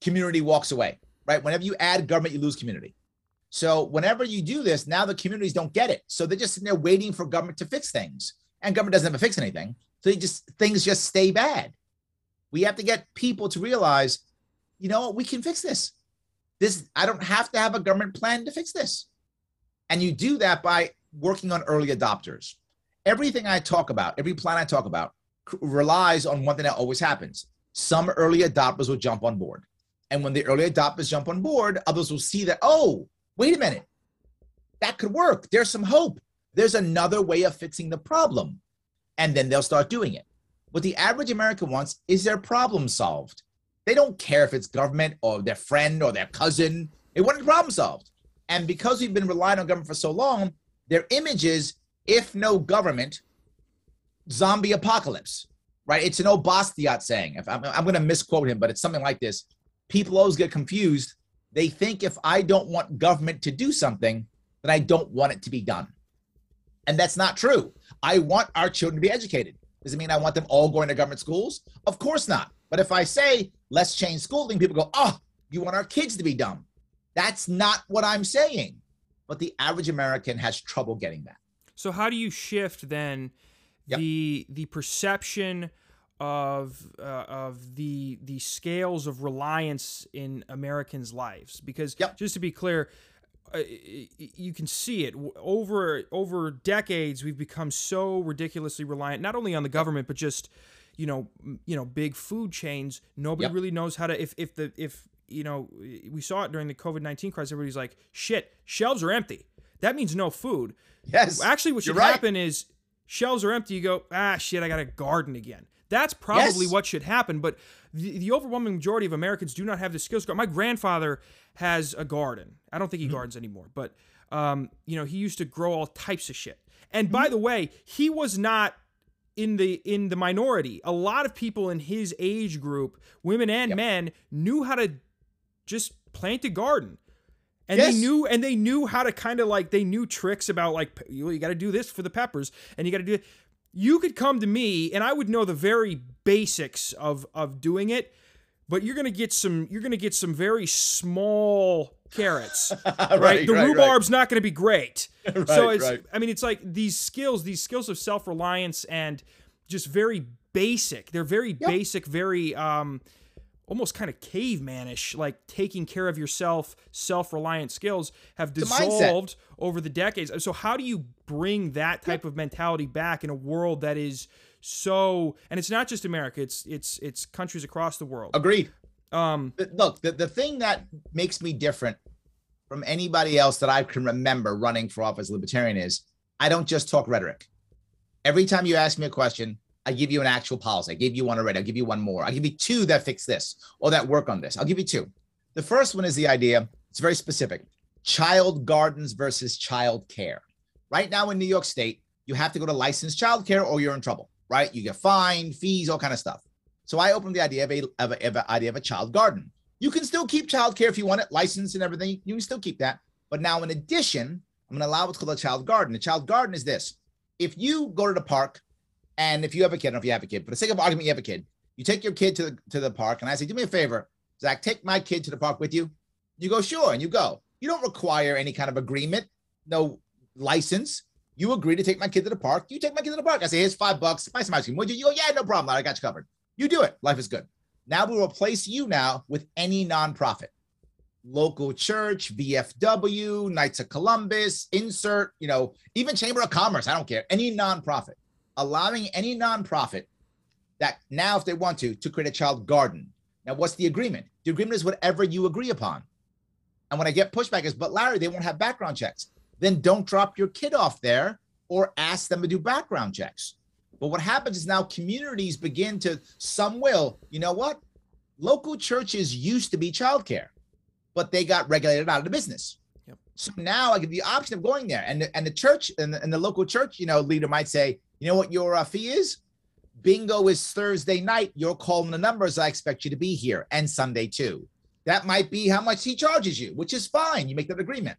community walks away. Right? Whenever you add government, you lose community. So whenever you do this, now the communities don't get it. So they're just sitting there waiting for government to fix things, and government doesn't ever fix anything. So just things just stay bad. We have to get people to realize, you know what, we can fix this. This I don't have to have a government plan to fix this. And you do that by working on early adopters. Everything I talk about, every plan I talk about, relies on one thing that always happens. Some early adopters will jump on board. And when the early adopters jump on board, others will see that, oh, wait a minute, that could work. There's some hope. There's another way of fixing the problem. And then they'll start doing it. What the average American wants is their problem solved. They don't care if it's government or their friend or their cousin. They want the problem solved. And because we've been relying on government for so long, their image is if no government, zombie apocalypse, right? It's an old Bastiat saying. If I'm, I'm going to misquote him, but it's something like this. People always get confused. They think if I don't want government to do something, then I don't want it to be done. And that's not true. I want our children to be educated. Does it mean I want them all going to government schools? Of course not. But if I say, let's change schooling, people go, oh, you want our kids to be dumb. That's not what I'm saying. But the average American has trouble getting that. So how do you shift then Yep. the the perception of uh, of the the scales of reliance in Americans' lives. Because Yep. just to be clear, uh, you can see it over over decades. We've become so ridiculously reliant, not only on the government, but just you know you know big food chains. Nobody Yep. really knows how to if if the if you know we saw it during the COVID nineteen crisis. Everybody's like, shit, shelves are empty. That means no food. Yes. Actually, what should right. happen is shelves are empty. You go, ah, shit, I got to garden again. That's probably Yes. what should happen. But the, the overwhelming majority of Americans do not have the skills. My grandfather has a garden. I don't think he Mm-hmm. gardens anymore, but um, you know, he used to grow all types of shit. And Mm-hmm. by the way, he was not in the in the minority. A lot of people in his age group, women and Yep. men, knew how to just plant a garden and Yes. they knew and they knew how to kind of like they knew tricks about like you, you got to do this for the peppers and you got to do it. You could come to me and I would know the very basics of of doing it, but you're gonna get some you're gonna get some very small carrots, right? The rhubarb's not gonna be great. so it's right. I mean it's like these skills, these skills of self reliance and just very basic. They're very basic, very um almost kind of cavemanish, like taking care of yourself, self-reliant skills have dissolved over the decades. So how do you bring that type of mentality back in a world that is so and it's not just America, it's it's it's countries across the world. Agreed. Um look, the, the thing that makes me different from anybody else that I can remember running for office libertarian is I don't just talk rhetoric. Every time you ask me a question, I give you an actual policy. I gave you one already. I'll give you one more. I'll give you two that fix this or that work on this. I'll give you two. The first one is the idea, it's very specific child gardens versus child care. Right now in New York State, you have to go to licensed child care or you're in trouble, right? You get fined, fees, all kind of stuff. So I opened the idea of a, of a, of idea of a child garden. You can still keep child care if you want it, licensed and everything. You can still keep that. But now, in addition, I'm going to allow what's called a child garden. A child garden is this: if you go to the park, and if you have a kid, I don't know if you have a kid, but for the sake of argument, you have a kid. You take your kid to the to the park, and I say, "Do me a favor, Zach, take my kid to the park with you." You go, "Sure," and you go. You don't require any kind of agreement, no license. You agree to take my kid to the park. You take my kid to the park. I say, "Here's five bucks. Buy some ice cream." Would you? You go, "Yeah, no problem. I got you covered." You do it. Life is good. Now we replace you now with any nonprofit, local church, VFW, Knights of Columbus, insert, you know, even Chamber of Commerce. I don't care. Any nonprofit, allowing any nonprofit that now, if they want to, to create a child garden. Now, what's the agreement? The agreement is whatever you agree upon. And when I get pushback is, but Larry, they won't have background checks. Then don't drop your kid off there or ask them to do background checks. But what happens is now communities begin to, some will, you know what? Local churches used to be childcare, but they got regulated out of the business. So now I give the option of going there. And the, and the church and the, and the local church, you know, leader might say, you know what your uh, fee is? Bingo is Thursday night. You're calling the numbers. I expect you to be here and Sunday too. That might be how much he charges you, which is fine. You make that agreement.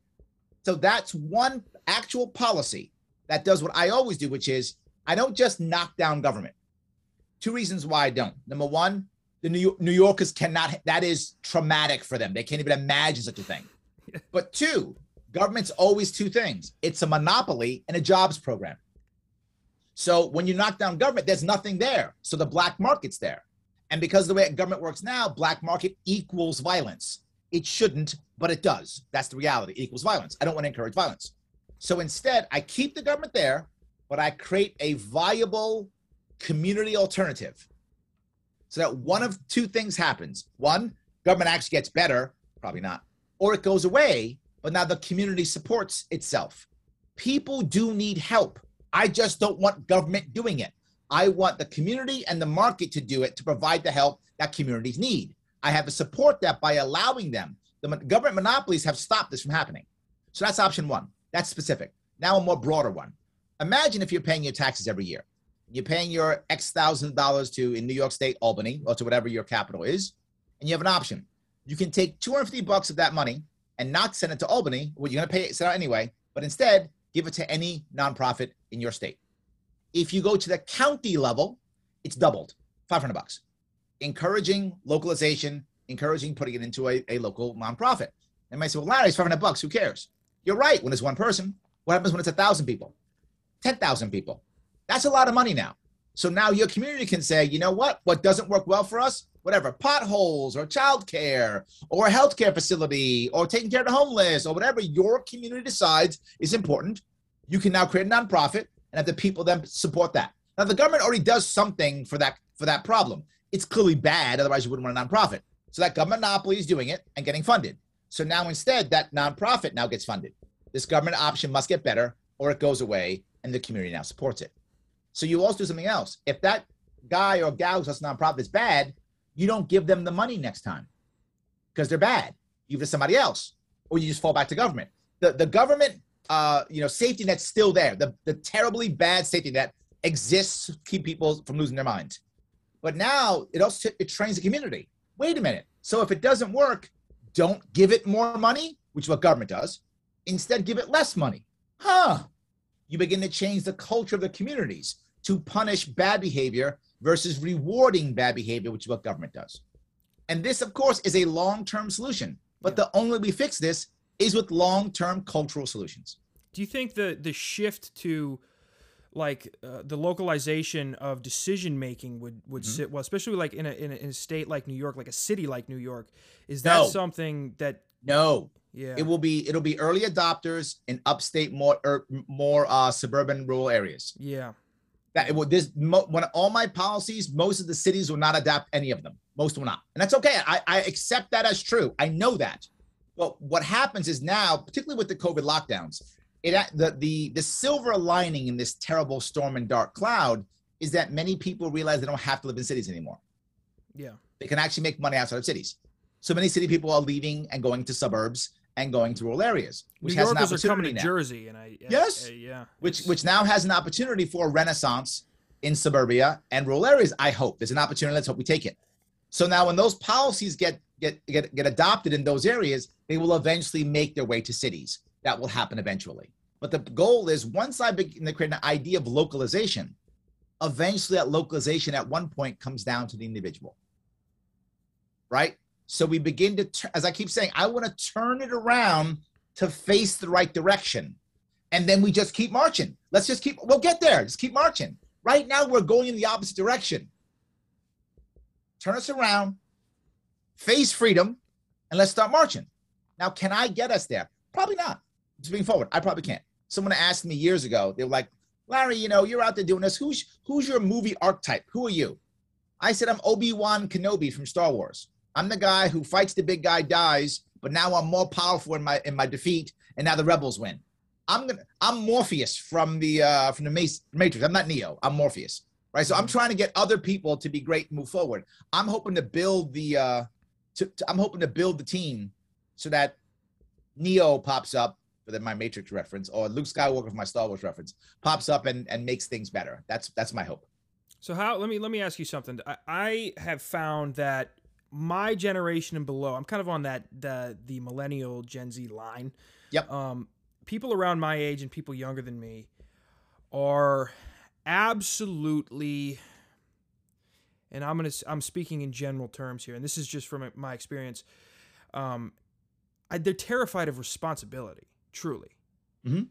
So that's one actual policy that does what I always do, which is I don't just knock down government. Two reasons why I don't. Number one, the New, New Yorkers cannot, that is traumatic for them. They can't even imagine such a thing. But two, government's always two things it's a monopoly and a jobs program. So when you knock down government, there's nothing there. So the black market's there. And because the way government works now, black market equals violence. It shouldn't, but it does. That's the reality. It equals violence. I don't want to encourage violence. So instead, I keep the government there, but I create a viable community alternative so that one of two things happens. One, government actually gets better, probably not, or it goes away, but now the community supports itself. People do need help. I just don't want government doing it. I want the community and the market to do it to provide the help that communities need. I have to support that by allowing them. The government monopolies have stopped this from happening. So that's option one. That's specific. Now, a more broader one. Imagine if you're paying your taxes every year. You're paying your X thousand dollars to in New York State, Albany, or to whatever your capital is, and you have an option. You can take 250 bucks of that money and not send it to Albany. Well, you're going to pay it send out anyway, but instead give it to any nonprofit in your state. If you go to the county level, it's doubled, 500 bucks. Encouraging localization, encouraging putting it into a, a local nonprofit. They might say, well, Larry, it's 500 bucks. Who cares? You're right when it's one person. What happens when it's a thousand people, 10,000 people, That's a lot of money now. So now your community can say, you know what? What doesn't work well for us? Whatever, potholes or childcare or a healthcare facility or taking care of the homeless or whatever your community decides is important. You can now create a nonprofit and have the people then support that. Now the government already does something for that for that problem. It's clearly bad, otherwise you wouldn't want a nonprofit. So that government monopoly is doing it and getting funded. So now instead, that nonprofit now gets funded. This government option must get better or it goes away and the community now supports it. So you also do something else. If that guy or gal who's a nonprofit is bad, you don't give them the money next time because they're bad. You give it to somebody else, or you just fall back to government. The the government, uh, you know, safety net's still there. The the terribly bad safety net exists to keep people from losing their minds. But now it also it trains the community. Wait a minute. So if it doesn't work, don't give it more money, which is what government does. Instead, give it less money. Huh. You begin to change the culture of the communities to punish bad behavior versus rewarding bad behavior, which is what government does. And this, of course, is a long term solution. But the only way we fix this is with long term cultural solutions. Do you think the the shift to like uh, the localization of decision making would would Mm-hmm. sit well, especially like in a, in a in a state like New York, like a city like New York? Is that No. something that No, yeah it will be it'll be early adopters in upstate more er, more uh, suburban rural areas. yeah That it will this mo, when all my policies, most of the cities will not adopt any of them. Most will not, and that's okay. I, I accept that as true. I know that. But what happens is now, particularly with the COVID lockdowns, it the the the silver lining in this terrible storm and dark cloud is that many people realize they don't have to live in cities anymore. yeah They can actually make money outside of cities. So many city people are leaving and going to suburbs and going to rural areas, which New has an Yorkers are coming opportunity to now. Jersey, and I Yes. uh, yeah which which now has an opportunity for a renaissance in suburbia and rural areas. I hope there's an opportunity. Let's hope we take it. So now, when those policies get get get get adopted in those areas, they will eventually make their way to cities. That will happen eventually. But the goal is once I begin to create an idea of localization, eventually that localization at one point comes down to the individual. Right. So we begin to, as I keep saying, I want to turn it around to face the right direction and then we just keep marching. Let's just keep, we'll get there. Just keep marching. Right now, we're going in the opposite direction. Turn us around, face freedom, and let's start marching. Now, can I get us there? Probably not. Just being forward, I probably can't. Someone asked me years ago, they were like, Larry, you know, you're out there doing this. Who's who's your movie archetype? Who are you? I said, I'm Obi-Wan Kenobi from Star Wars. I'm the guy who fights the big guy, dies, but now I'm more powerful in my in my defeat, and now the rebels win. I'm gonna I'm Morpheus from the uh from the Matrix. I'm not Neo. I'm Morpheus. Right. So I'm trying to get other people to be great and move forward. I'm hoping to build the uh to, to- I'm hoping to build the team so that Neo pops up for the, my Matrix reference or Luke Skywalker for my Star Wars reference pops up and and makes things better. That's that's my hope. So how? Let me let me ask you something. I, I have found that my generation and below, I'm kind of on that the the millennial Gen Z line. Yep. Um, people around my age and people younger than me are absolutely, and I'm gonna I'm speaking in general terms here, and this is just from my experience. Um, I, they're terrified of responsibility, truly. Mhm.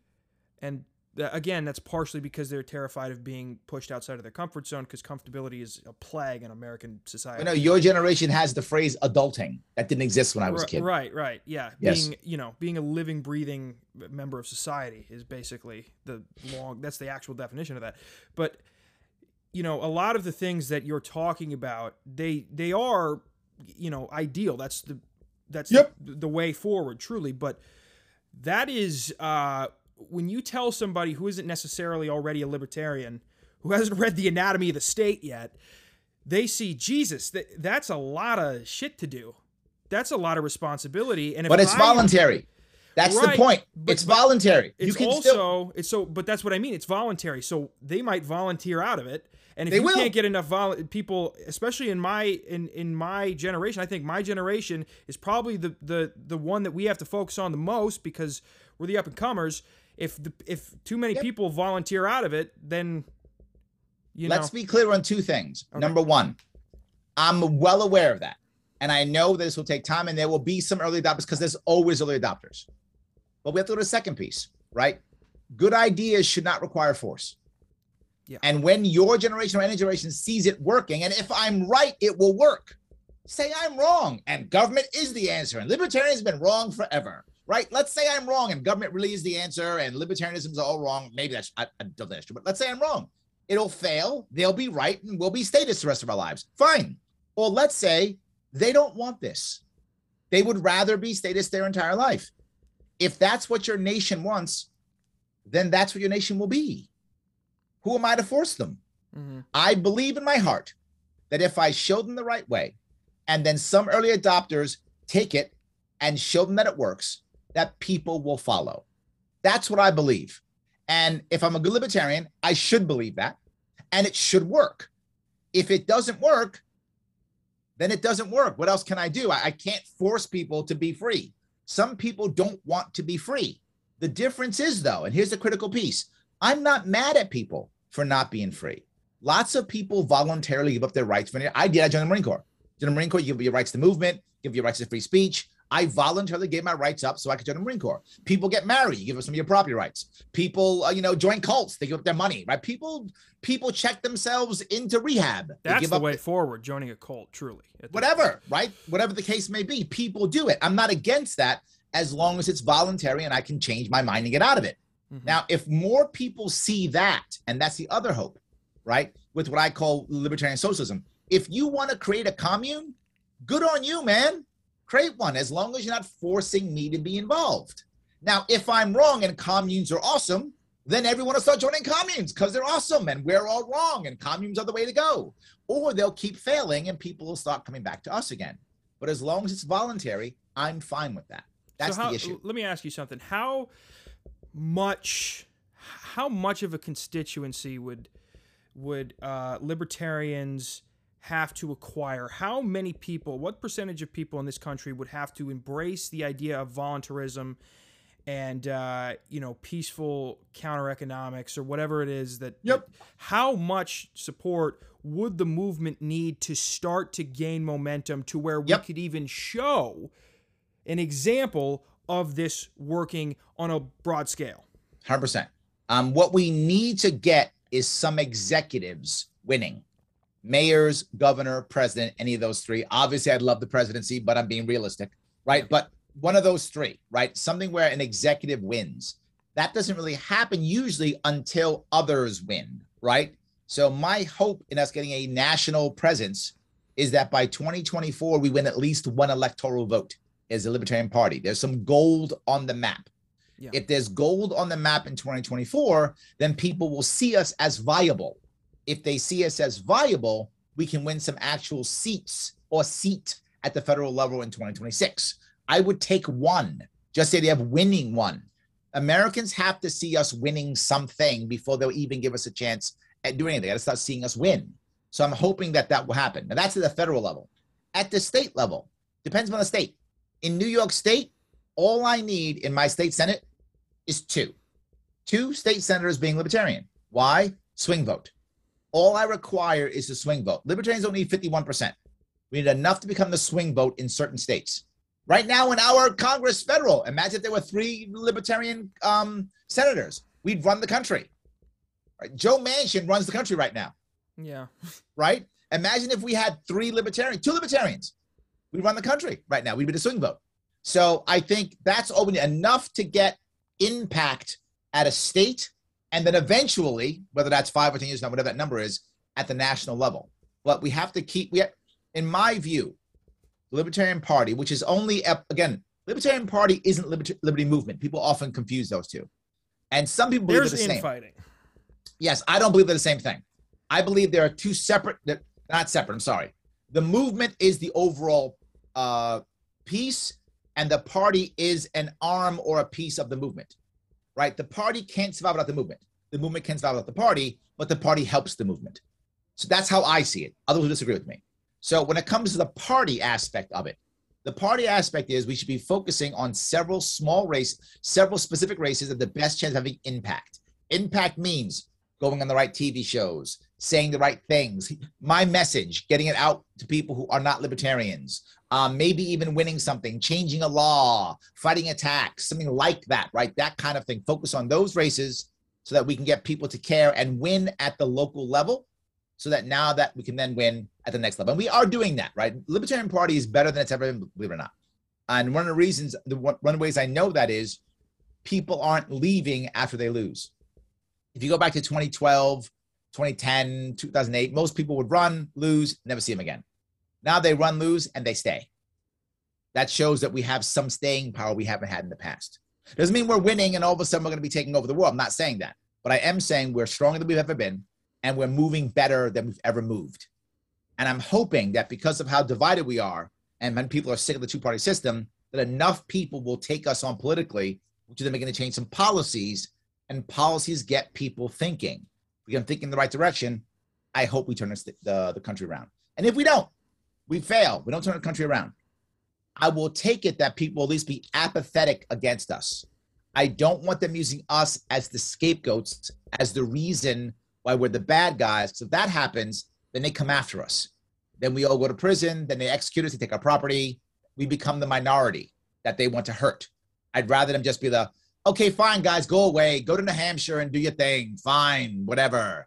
And again, that's partially because they're terrified of being pushed outside of their comfort zone because comfortability is a plague in American society. I know your generation has the phrase adulting that didn't exist when I was a kid. Right, right, yeah. Yes. Being, you know, being a living, breathing member of society is basically the long. That's the actual definition of that. But you know, a lot of the things that you're talking about, they they are, you know, ideal. That's the that's Yep. the, the way forward, truly. But that is uh, when you tell somebody who isn't necessarily already a libertarian, who hasn't read the Anatomy of the State yet, they see Jesus. That that's a lot of shit to do. That's a lot of responsibility. And if But it's I- voluntary. That's Right, the point. but- it's but voluntary. It's you can also still it's so, but that's what I mean. It's voluntary, so they might volunteer out of it. And if They you will. can't get enough vol- people, especially in my in in my generation, I think my generation is probably the the the one that we have to focus on the most because we're the up and comers. If the if too many Yep. people volunteer out of it, then you Let's know be clear on two things. Okay. Number one, I'm well aware of that. And I know this will take time and there will be some early adopters because there's always early adopters. But we have to go to the second piece, right? Good ideas should not require force. Yeah. And when your generation or any generation sees it working, and if I'm right, it will work. Say I'm wrong, and government is the answer. And libertarians have been wrong forever, right? Let's say I'm wrong, and government really is the answer, and libertarianism is all wrong. Maybe that's I, I don't think that's true, but let's say I'm wrong. It'll fail. They'll be right, and we'll be statists the rest of our lives. Fine. Or let's say they don't want this. They would rather be statists their entire life. If that's what your nation wants, then that's what your nation will be. Who am I to force them? Mhm. I believe in my heart that if I show them the right way, and then some early adopters take it and show them that it works, that people will follow. That's what I believe. And if I'm a good libertarian, I should believe that, and it should work. If it doesn't work, then it doesn't work. What else can I do? I, I can't force people to be free. Some people don't want to be free. The difference is, though, and here's the critical piece I'm not mad at people for not being free. Lots of people voluntarily give up their rights. I did. I joined the Marine Corps. Join the Marine Corps, you give your rights to movement, give your rights to free speech. I voluntarily gave my rights up so I could join the Marine Corps. People get married, you give up some of your property rights. People, uh, you know, join cults, they give up their money, right? People, people check themselves into rehab. That's give the way forward. Joining a cult, truly. Whatever, right? Whatever the case may be, people do it. I'm not against that as long as it's voluntary and I can change my mind and get out of it. Mhm. Now, if more people see that, and that's the other hope, right? With what I call libertarian socialism. If you want to create a commune, good on you, man. Create one as long as you're not forcing me to be involved. Now, if I'm wrong and communes are awesome, then everyone will start joining communes because they're awesome and we're all wrong and communes are the way to go. Or they'll keep failing and people will start coming back to us again. But as long as it's voluntary, I'm fine with that. That's so how, the issue. Let me ask you something. How much how much of a constituency would would uh, libertarians have to acquire? How many people, what percentage of people in this country would have to embrace the idea of voluntarism and uh, you know peaceful counter economics or whatever it is that Yep. how much support would the movement need to start to gain momentum to where we Yep. could even show an example of this working on a broad scale. Hundred percent. Um, what we need to get is some executives winning, mayors, governor, president, any of those three. Obviously, I'd love the presidency, but I'm being realistic, right? But one of those three, right? Something where an executive wins. That doesn't really happen usually until others win, right? So my hope in us getting a national presence is that by 2024 we win at least one electoral vote as a Libertarian Party. There's some gold on the map. Yeah. If there's gold on the map in 2024, then people will see us as viable. If they see us as viable, we can win some actual seats or seat at the federal level in 2026. I would take one, just say they have winning one. Americans have to see us winning something before they'll even give us a chance at doing anything. They got to start seeing us win. So I'm hoping that that will happen. Now that's at the federal level. At the state level, depends on the state. In New York State, all I need in my state senate is two. Two state senators being libertarian. Why? Swing vote. All I require is a swing vote. Libertarians don't need 51%. We need enough to become the swing vote in certain states. Right now, in our Congress federal, imagine if there were three libertarian um, senators. We'd run the country. Right? Joe Manchin runs the country right now Yeah. right? Imagine if we had three libertarians, two libertarians. We'd run the country right now. We'd be the swing vote. So I think that's open enough to get impact at a state, and then eventually, whether that's five or ten years now, whatever that number is, at the national level. But we have to keep. We, have, in my view, the Libertarian Party, which is only again, Libertarian Party isn't liberty, liberty movement. People often confuse those two, and some people believe There's they're the same. infighting. Yes, I don't believe they're the same thing. I believe there are two separate, not separate. I'm sorry. The movement is the overall uh, piece, and the party is an arm or a piece of the movement, right? The party can't survive without the movement. The movement can't survive without the party, but the party helps the movement. So that's how I see it. Others will disagree with me. So when it comes to the party aspect of it, the party aspect is we should be focusing on several small race, several specific races that the best chance of having impact. Impact means going on the right TV shows, saying the right things, my message, getting it out to people who are not libertarians, um, maybe even winning something, changing a law, fighting attacks, something like that, right? That kind of thing. Focus on those races, so that we can get people to care and win at the local level so that now that we can then win at the next level. And we are doing that, right? Libertarian Party is better than it's ever been, believe it or not. And one of the reasons, the one of the ways I know that is people aren't leaving after they lose. If you go back to 2012, 2010, 2008, most people would run, lose, never see them again. Now they run, lose, and they stay. That shows that we have some staying power we haven't had in the past. Doesn't mean we're winning and all of a sudden we're going to be taking over the world. I'm not saying that. But I am saying we're stronger than we've ever been and we're moving better than we've ever moved. And I'm hoping that because of how divided we are and when people are sick of the two party system, that enough people will take us on politically, which is then going to change some policies and policies get people thinking. We can think in the right direction, I hope we turn the, the, the country around. And if we don't, we fail. We don't turn the country around. I will take it that people at least be apathetic against us. I don't want them using us as the scapegoats, as the reason why we're the bad guys. So if that happens, then they come after us. Then we all go to prison. Then they execute us. They take our property. We become the minority that they want to hurt. I'd rather them just be the, okay, fine, guys, go away. Go to New Hampshire and do your thing. Fine, whatever.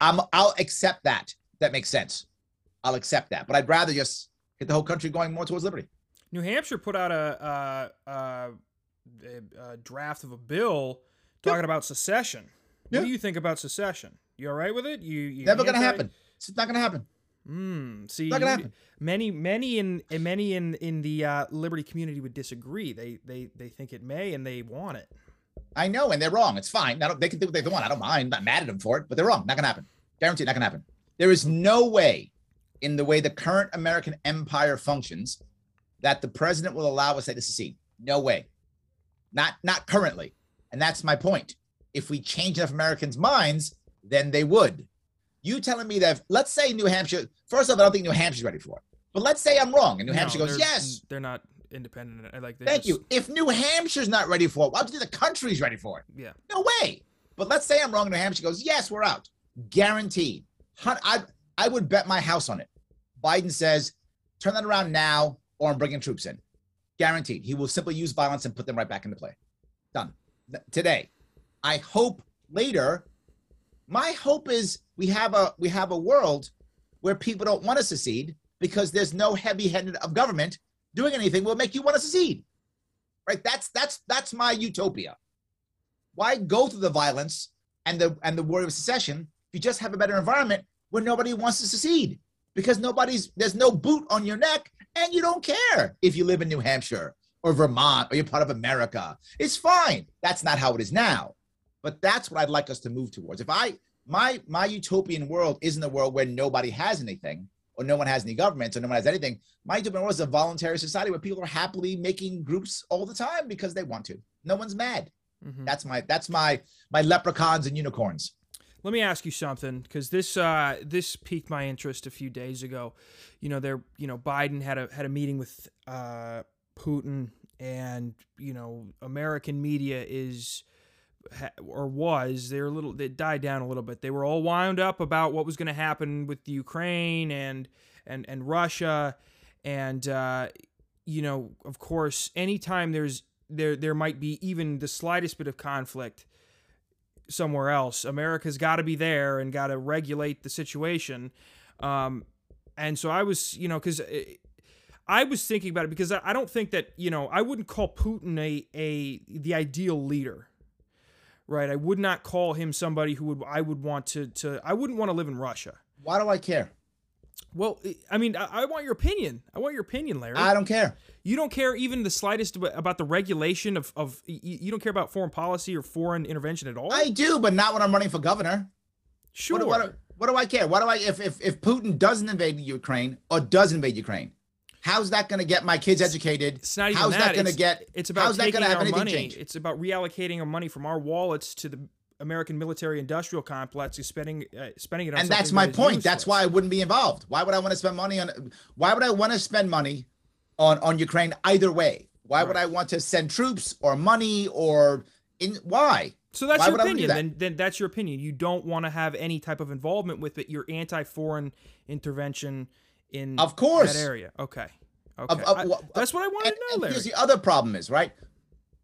I'm, I'll accept that. That makes sense. I'll accept that. But I'd rather just get the whole country going more towards liberty. New Hampshire put out a, a, a, a draft of a bill talking about secession. What do you think about secession? You all right with it? You, you never going to happen. It's not going to happen. Mm, see, not gonna happen. many, many in many in in the uh, liberty community would disagree. They they they think it may and they want it. I know, and they're wrong. It's fine. I don't, they can do what they want. I don't mind. I'm not mad at them for it, but they're wrong. Not gonna happen. Guaranteed, not gonna happen. There is no way, in the way the current American empire functions, that the president will allow us to secede. No way. Not not currently. And that's my point. If we change enough Americans' minds, then they would. You telling me that if, let's say New Hampshire, first off, I don't think New Hampshire's ready for it. But let's say I'm wrong and New no, Hampshire goes, yes. They're not independent. I like Thank just... you. If New Hampshire's not ready for it, why do the country's ready for it? Yeah. No way. But let's say I'm wrong and New Hampshire goes, yes, we're out. Guaranteed. I, I would bet my house on it. Biden says, turn that around now or I'm bringing troops in. Guaranteed. He will simply use violence and put them right back into play. Done. Today. I hope later. My hope is we have a we have a world where people don't want to secede because there's no heavy-handed of government doing anything will make you want to secede. Right? That's that's that's my utopia. Why go through the violence and the and the worry of secession if you just have a better environment where nobody wants to secede? Because nobody's there's no boot on your neck and you don't care if you live in New Hampshire or Vermont or you're part of America. It's fine. That's not how it is now. But that's what I'd like us to move towards. If I my my utopian world isn't a world where nobody has anything or no one has any government or no one has anything. My utopian world is a voluntary society where people are happily making groups all the time because they want to. No one's mad. Mm-hmm. That's my that's my my leprechauns and unicorns. Let me ask you something because this uh, this piqued my interest a few days ago. You know, there you know Biden had a had a meeting with uh, Putin, and you know American media is or was they're a little they died down a little bit. They were all wound up about what was going to happen with Ukraine and and and Russia, and uh, you know, of course, anytime there's there there might be even the slightest bit of conflict somewhere else. America's got to be there and got to regulate the situation. Um, and so I was, you know, because uh, I was thinking about it because I don't think that you know I wouldn't call Putin a a the ideal leader, right? I would not call him somebody who would I would want to to I wouldn't want to live in Russia. Why do I care? Well, I mean, I, I, want your opinion. I want your opinion, Larry. I don't care. You don't care even the slightest about the regulation of, of you don't care about foreign policy or foreign intervention at all? I do, but not when I'm running for governor. Sure. What, what, what do I care? What do I if, if if Putin doesn't invade Ukraine or does invade Ukraine? How's that going to get my kids educated? It's not even how's that, that going to get? It's about how's that our have money. Change? It's about reallocating our money from our wallets to the American military industrial complex is spending uh, spending it on and that's my point. That's why i wouldn't be involved. Why would i want to spend money on why would i want to spend money on on ukraine either way? Why right. would i want to send troops or money or in why? So that's why your opinion that? then, then that's your opinion. You don't want to have any type of involvement with it. You're anti-foreign intervention in of course. that area. Okay. Okay. of, of, I, that's what i wanted and, to know here's the other problem is right?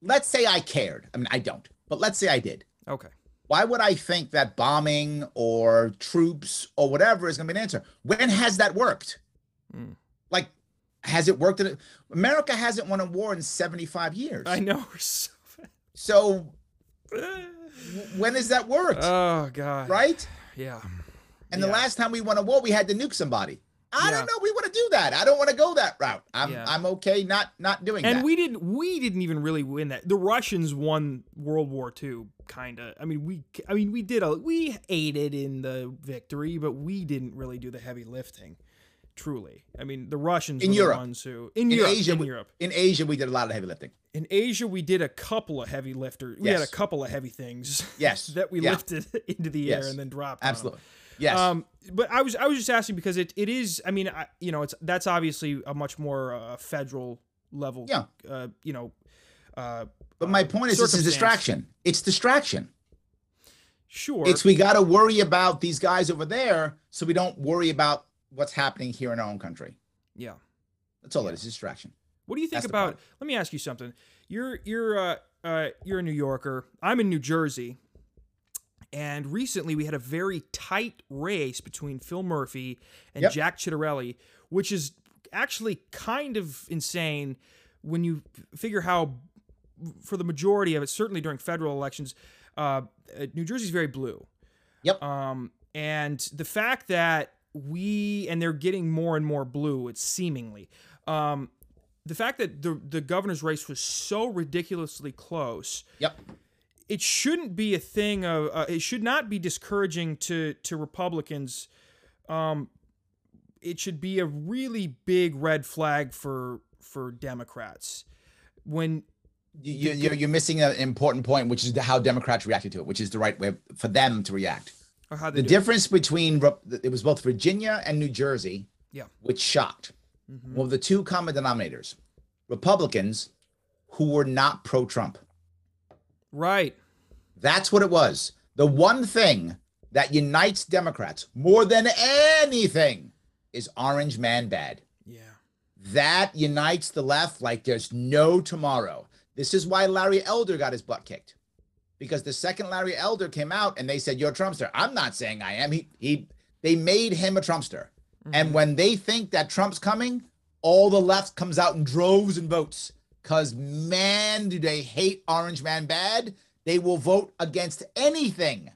Let's say i cared. I mean i don't but let's say i did. Okay Why would I think that bombing or troops or whatever is going to be an answer? When has that worked? Mm. Like, has it worked? In, America hasn't won a war in 75 years. I know. We're so. So, when has that worked? oh God. right? Yeah. And the last time we won a war, we had to nuke somebody. I Yeah. don't know. We want to do that. I don't want to go that route. I'm Yeah. I'm okay not not doing And that. And we didn't. We didn't even really win that. The Russians won World War II, kind of. I mean, we. I mean, we did a. We aided in the victory, but we didn't really do the heavy lifting. Truly, I mean, the Russians In were Europe. the ones who in, in Europe. Asia, in we, Europe, in Asia, we did a lot of heavy lifting. in Asia, we did a couple of heavy lifters. We had a couple of heavy things Yes. that we Yeah. lifted into the air Yes. and then dropped. Absolutely. Yes. Um, but I was I was just asking because it, it is I mean I, you know it's that's obviously a much more uh, federal level Yeah. uh, you know uh, but my point is, it's a distraction. It's distraction. sure It's we got to worry about these guys over there, so we don't worry about what's happening here in our own country. yeah That's all it is. Distraction. what do you think That's about let me ask you something you're you're uh, uh, you're a New Yorker I'm in New Jersey and recently we had a very tight race between Phil Murphy and Yep. Jack Ciattarelli which is actually kind of insane when you figure how for the majority of it, certainly during federal elections, uh, uh, New Jersey's very blue. Yep. Um, and the fact that we and they're getting more and more blue, it's seemingly. Um, the fact that the the governor's race was so ridiculously close, Yep. It shouldn't be a thing of. Uh, it should not be discouraging to to Republicans. Um, it should be a really big red flag for for Democrats when You, you, you're, you're missing an important point, which is how Democrats reacted to it, which is the right way for them to react. The do it. difference between it was both Virginia and New Jersey, Yeah. which shocked. Mhm. Well, the two common denominators: Republicans who were not pro-Trump. Right. That's what it was. The one thing that unites Democrats more than anything is Orange Man bad. Yeah. That unites the left like there's no tomorrow. This is why Larry Elder got his butt kicked. Because the second Larry Elder came out and they said, You're a Trumpster. I'm not saying I am. He he they made him a Trumpster. And mm-hmm. when they think that Trump's coming, all the left comes out in droves and votes. Because man, do they hate Orange Man bad. They will vote against anything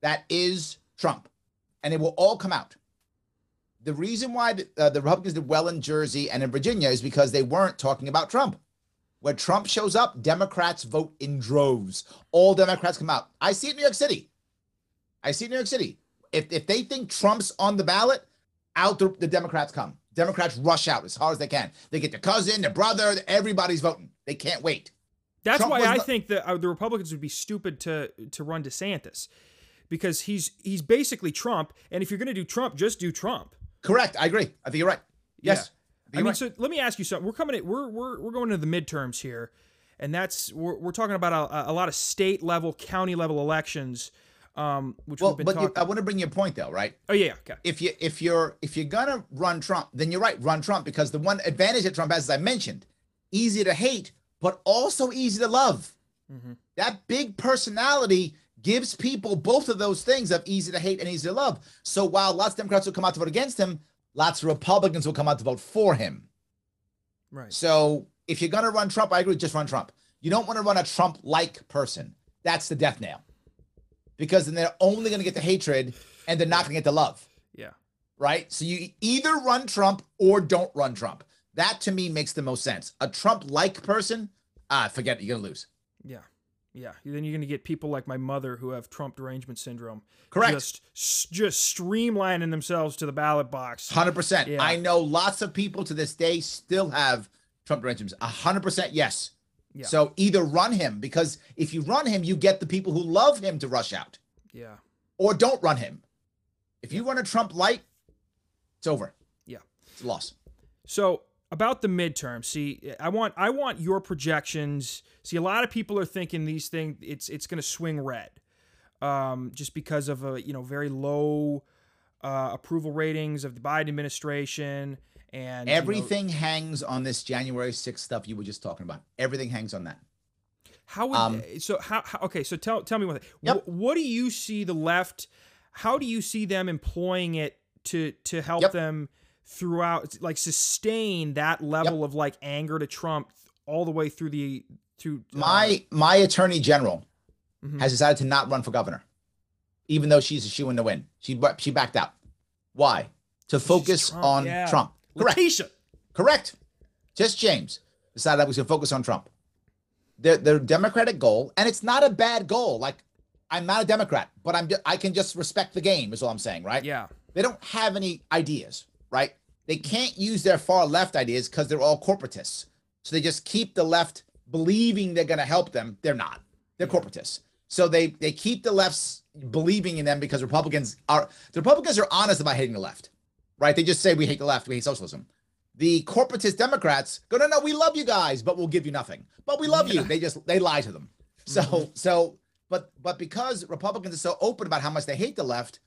that is Trump. And it will all come out. The reason why the, uh, the Republicans did well in Jersey and in Virginia is because they weren't talking about Trump. When Trump shows up, Democrats vote in droves. All Democrats come out. I see it in New York City. I see it in New York City. If, if they think Trump's on the ballot, out the, the Democrats come. Democrats rush out as hard as they can. They get their cousin, their brother, everybody's voting. They can't wait. That's Trump why I not- think that uh, the Republicans would be stupid to to run DeSantis because he's he's basically Trump, and if you're going to do Trump, just do Trump. Correct. I agree. I think you're right. Yes. I You're mean, right. so let me ask you something. We're coming. At, we're we're we're going to the midterms here, and that's we're, we're talking about a, a lot of state level, county level elections, um, which well, we've been but you. I want to bring you a point though, right? oh yeah, okay. if you if you're if you're gonna run Trump, then you're right, run Trump because the one advantage that Trump has, as I mentioned, easy to hate, but also easy to love. Mhm. That big personality gives people both of those things of easy to hate and easy to love. So while lots of Democrats will come out to vote against him, lots of Republicans will come out to vote for him. Right. So if you're gonna run Trump, I agree, just run Trump. You don't want to run a Trump-like person. That's the death nail. Because then they're only gonna get the hatred and they're not gonna get the love Yeah. right? So you either run Trump or don't run Trump. That to me makes the most sense. A Trump like person, ah, forget it, you're gonna lose. Yeah. Yeah. Then you're going to get people like my mother who have Trump derangement syndrome. Correct. Just just streamlining themselves to the ballot box. Hundred percent. Yeah. I know lots of people to this day still have Trump hundred percent, yes. Yeah. So either run him because if you run him, you get the people who love him to rush out, Yeah. or don't run him. If you run a Trump light, it's over. Yeah. It's a loss. So about the midterm, see, I want I want your projections. See, a lot of people are thinking these things. It's it's going to swing red, um, just because of a you know very low uh, approval ratings of the Biden administration and you know- Everything hangs on this January 6th stuff you were just talking about. Everything hangs on that. How would Um, so how, how okay? So tell tell me one thing. Yep. Wh- what do you see the left? How do you see them employing it to to help Yep. them throughout, like sustain that level of like anger to Trump all the way through the through uh, My my attorney general mhm. has decided to not run for governor, even though she's a shoe in to win. She she backed out. Why? To focus Trump, on yeah. Trump. Correct. Letitia. Correct. Tish James decided that we should focus on Trump. Their their Democratic goal, and it's not a bad goal. Like I'm not a Democrat, but I'm I can just respect the game. Is all I'm saying, right? Yeah. They don't have any ideas, right? They can't use their far left ideas because they're all corporatists. So they just keep the left believing they're going to help them. They're not. They're corporatists. So they they keep the lefts believing in them because Republicans are the Republicans are honest about hating the left, right? They just say we hate the left, we hate socialism. The corporatist Democrats go, no, no, we love you guys, but we'll give you nothing. But we love you. They just they lie to them. So mm-hmm. so but but because Republicans are so open about how much they hate the left,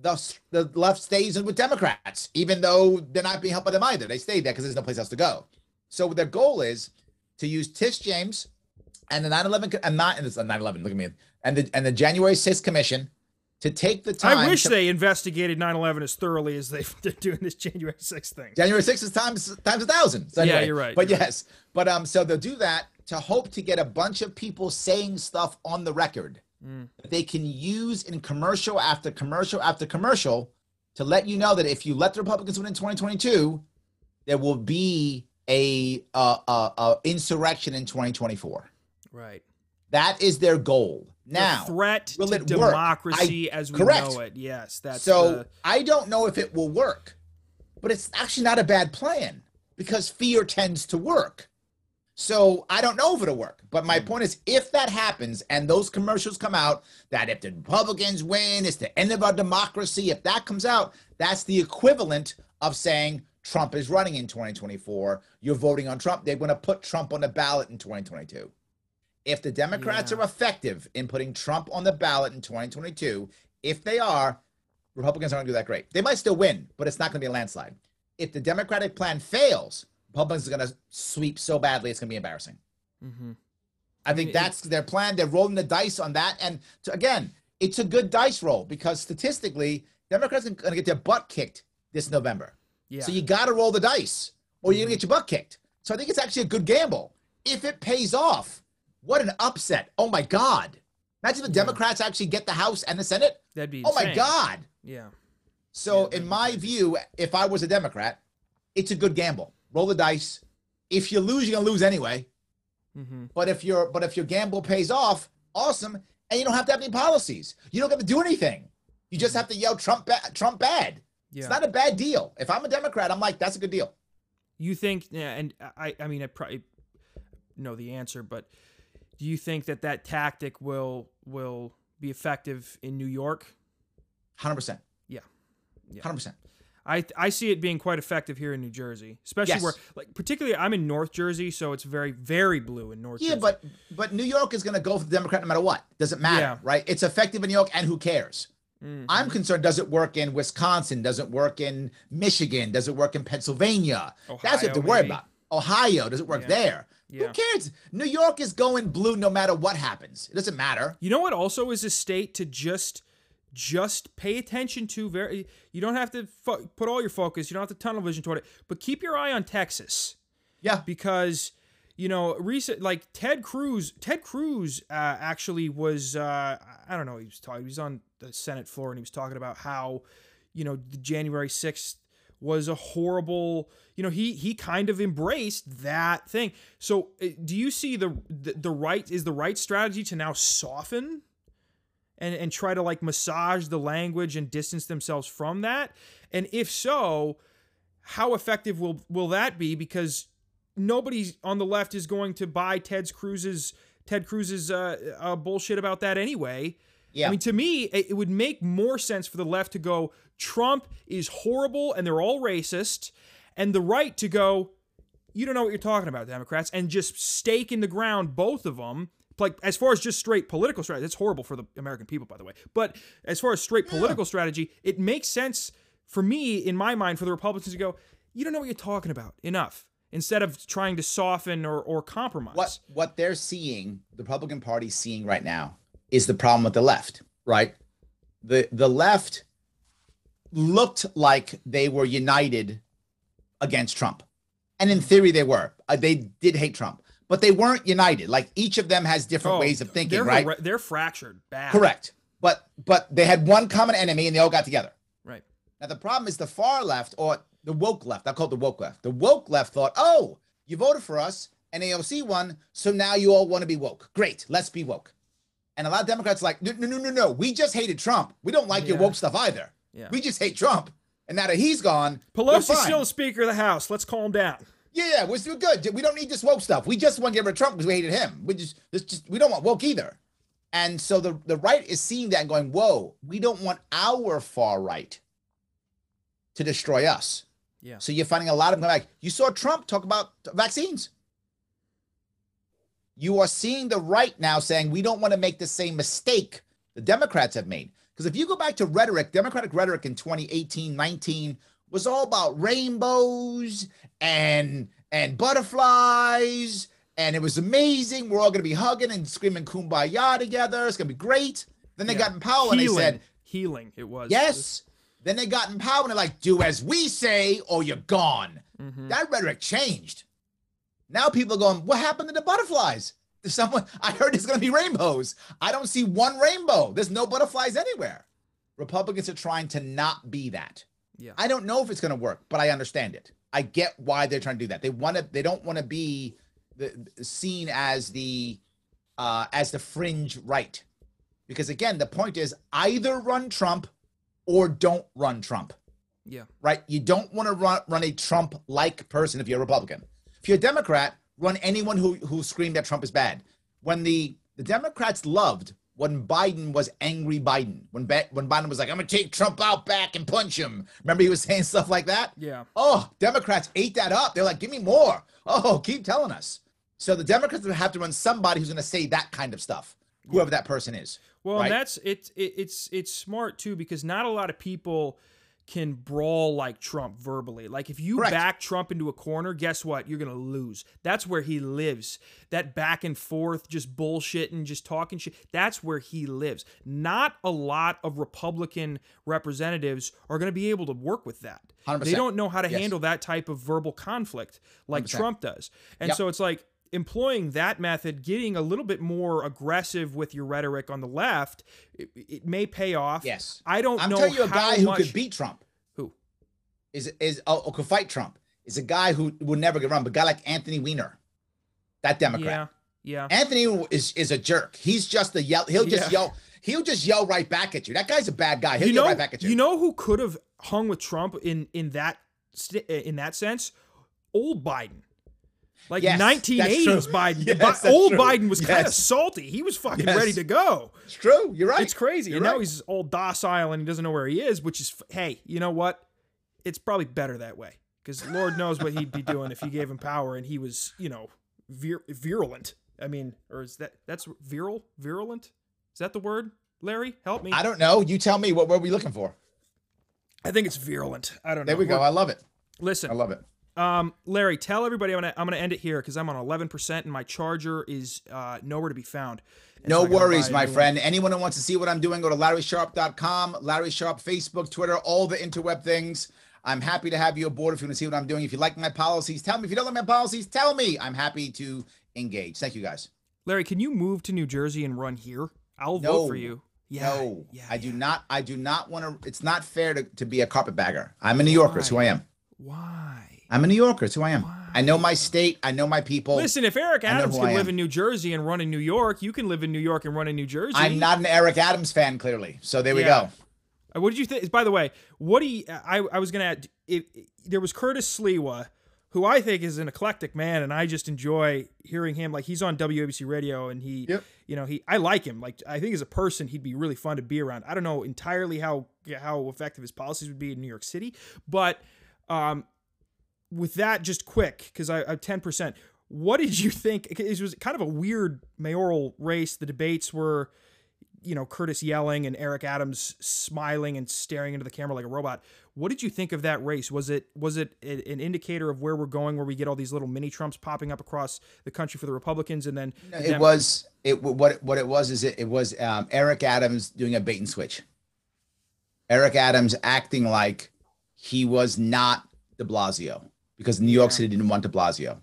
the the left stays in with Democrats, even though they're not being helped by them either. They stay there because there's no place else to go. So their goal is to use Tish James and the 9/11 co- and not and it's a 9/11. Look at me and the and the January 6th commission to take the time. I wish to- they investigated 9/11 as thoroughly as they- they're doing this January 6th thing. January 6th is times times a thousand. So Yeah, you're right, But you're right. yes, but um, so they'll do that to hope to get a bunch of people saying stuff on the record Mm. that they can use in commercial after commercial after commercial to let you know that if you let the Republicans win in 2022, there will be a uh, uh, uh, insurrection in 2024. Right. That is their goal. Now, the threat will to it work? democracy as we correct. know it. Yes, that's so the- I don't know if it will work, but it's actually not a bad plan because fear tends to work. So I don't know if it'll work. But my point is, if that happens and those commercials come out that if the Republicans win, it's the end of our democracy. If that comes out, that's the equivalent of saying Trump is running in 2024. You're voting on Trump. They're going to put Trump on the ballot in 2022. If the Democrats Yeah. are effective in putting Trump on the ballot in 2022, if they are, Republicans aren't going to do that great. They might still win, but it's not going to be a landslide. If the Democratic plan fails, Republicans are going to sweep so badly, it's going to be embarrassing. Mhm. I, mean, think that's their plan. They're rolling the dice on that. And to, again, it's a good dice roll because statistically, Democrats are going to get their butt kicked this November. Yeah. So you got to roll the dice or you're going to get your butt kicked. So I think it's actually a good gamble. If it pays off, what an upset. Oh my God. Imagine the Democrats actually get the House and the Senate. That'd be Oh my. God. Yeah. So, Yeah, in my view, if I was a Democrat, it's a good gamble. Roll the dice. If you lose, you're gonna lose anyway. hmm But if your but if your gamble pays off, awesome, and you don't have to have any policies. You don't have to do anything. You just have to yell Trump bad. Trump bad. Yeah. It's not a bad deal. If I'm a Democrat, I'm like, that's a good deal. You think, yeah, and I, I mean, I probably know the answer, but do you think that that tactic will will be effective in New York? Hundred percent. Yeah. Yeah. Hundred percent. I I see it being quite effective here in New Jersey, especially Yes. where, like, particularly I'm in North Jersey, so it's very very blue in North Yeah, Jersey. but but New York is gonna go for the Democrat no matter what. Doesn't matter, Yeah. right? It's effective in New York, and who cares? Mhm. I'm concerned. Does it work in Wisconsin? Does it work in Michigan? Does it work in Pennsylvania? That's what you have to worry maybe. about. Ohio, does it work Yeah. there? Yeah. Who cares? New York is going blue no matter what happens. It doesn't matter. You know what also is a state to just just pay attention to very you don't have to fo- put all your focus, you don't have to tunnel vision toward it, but keep your eye on Texas Yeah. because you know, recent like Ted Cruz, Ted Cruz uh, actually was uh, I don't know, he was talking he was on the Senate floor and he was talking about how you know, the January 6th was a horrible, you know, he he kind of embraced that thing. So, uh, do you see the the, the right is the right strategy to now soften and and try to like massage the language and distance themselves from that? And if so, how effective will will that be because nobody on the left is going to buy Ted Cruz's Ted Cruz's uh, uh, bullshit about that anyway. Yeah. I mean, to me, it, would make more sense for the left to go, Trump is horrible and they're all racist, and the right to go, you don't know what you're talking about, Democrats, and just stake in the ground both of them. Like as far as just straight political strategy, it's horrible for the American people, by the way. But as far as straight political strategy, it makes sense for me, in my mind, for the Republicans to go, you don't know what you're talking about. Enough. instead of trying to soften or, or compromise. What what they're seeing, the Republican Party seeing right now, is the problem with the left, right? The the left looked like they were united against Trump. And in theory they were. Uh, they did hate Trump, but they weren't united. Like each of them has different Oh, ways of thinking, they're, right? They're fractured bad. Correct. But but they had one common enemy and they all got together. Right. Now the problem is the far left or the woke left. I call it the woke left. The woke left thought, oh, you voted for us, and AOC won, so now you all want to be woke. Great, let's be woke. And a lot of Democrats are like, no, no, no, no, no. We just hated Trump. We don't like your woke stuff either. Yeah. We just hate Trump. And now that he's gone, Pelosi's still the Speaker of the House. Let's calm down. Yeah, yeah, we're still good. We don't need this woke stuff. We just want to get rid of Trump because we hated him. We just, this just we don't want woke either. And so the, the right is seeing that and going, whoa, we don't want our far right to destroy us. Yeah. So you're finding a lot of them like, you saw Trump talk about vaccines. You are seeing the right now saying we don't want to make the same mistake the Democrats have made. Because if you go back to rhetoric, Democratic rhetoric in 2018, 19 was all about rainbows and and butterflies, and it was amazing. We're all gonna be hugging and screaming kumbaya together. It's gonna be great. Then they Yeah. got in power and they said, healing. It was. Yes. Then they got in power and they're like, do as we say or you're gone. Mhm. That rhetoric changed. Now people are going, what happened to the butterflies? There's someone, I heard there's going to be rainbows. I don't see one rainbow. There's no butterflies anywhere. Republicans are trying to not be that. Yeah. I don't know if it's going to work, but I understand it. I get why they're trying to do that. They want to, they don't want to be the, seen as the, uh, as the fringe right. Because again, the point is either run Trump or don't run Trump Yeah. right? You don't want to run run a Trump like person if you're a Republican. If you're a Democrat, run anyone who who screamed that Trump is bad. When the the Democrats loved when Biden was angry Biden, when ba- when Biden was like, "I'm gonna take Trump out back and punch him." Remember he was saying stuff like that. Yeah. Oh, Democrats ate that up. They're like, "Give me more." Oh, keep telling us. So the Democrats would have to run somebody who's gonna say that kind of stuff, whoever that person is. Well, right? and that's it, it. It's it's smart too because not a lot of people can brawl like Trump verbally. Like if you Correct. back Trump into a corner, guess what? You're gonna lose. That's where he lives. That back and forth, just bullshitting, just talking shit. That's where he lives. Not a lot of Republican representatives are gonna be able to work with that. They 100%. don't know how to Yes. handle that type of verbal conflict like 100%. Trump does. And Yep. so it's like employing that method, getting a little bit more aggressive with your rhetoric on the left, it, it may pay off. Yes. I don't I'm know telling you, a guy who much- could beat Trump. who. is is oh, or could fight Trump is a guy who will never get run, but a guy like Anthony Weiner, that Democrat. Yeah. Yeah. Anthony is is a jerk. He's just a yell. He'll just Yeah. yell. He'll just yell right back at you. That guy's a bad guy. He'll you yell know, right back at you. you know who could have hung with Trump in in that in that sense? Old Biden. Like Yes, 1980s. Biden. Yes, Bi- old true. Biden was kind of salty. He was fucking Yes. ready to go. it's true. You're right. It's crazy. You're and now he's all docile and he doesn't know where he is, which is, hey, you know what? It's probably better that way because Lord knows what he'd be doing if you gave him power and he was, you know, vir- virulent. I mean, or is that, that's viral? Virulent? Is that the word? Larry, help me. I don't know. You tell me. What were we looking for? I think it's virulent. I don't know. There we go. We're- I love it. Listen, I love it. Um, Larry, tell everybody I'm gonna I'm gonna end it here because I'm on 11 percent and my charger is uh, nowhere to be found. No so worries, my friend. Anyone who wants to see what I'm doing, go to LarrySharpe.com, Larry Sharpe, Facebook, Twitter, all the interweb things. I'm happy to have you aboard if you want to see what I'm doing. If you like my policies, tell me. If you don't like my policies, tell me. I'm happy to engage. Thank you, guys. Larry, can you move to New Jersey and run here? I'll No. vote for you. Yeah, no, yeah, I do yeah. not. I do not want to. It's not fair to, to be a carpetbagger. I'm a New Yorker. It's who I am. Why? I'm a New Yorker. It's who I am. I know my state. I know my people. Listen, if Eric I Adams can live in New Jersey and run in New York, you can live in New York and run in New Jersey. I'm not an Eric Adams fan, clearly. So there we go. Uh, What did you think? By the way, what do you? I I was gonna. Add, if, there was Curtis Sliwa, who I think is an eclectic man, and I just enjoy hearing him. Like he's on WABC Radio, and he, Yep. you know, he. I like him. Like I think as a person, he'd be really fun to be around. I don't know entirely how how effective his policies would be in New York City, but um, with that, just quick because I ten percent. What did you think? It was kind of a weird mayoral race. The debates were you know Curtis yelling and Eric Adams smiling and staring into the camera like a robot. What did you think of that race? Was it was it an indicator of where we're going, where we get all these little mini Trumps popping up across the country for the Republicans, and then no, it was it what what it was is it, it was um, Eric Adams doing a bait and switch. Eric Adams acting like he was not De Blasio because New York yeah. City didn't want De Blasio,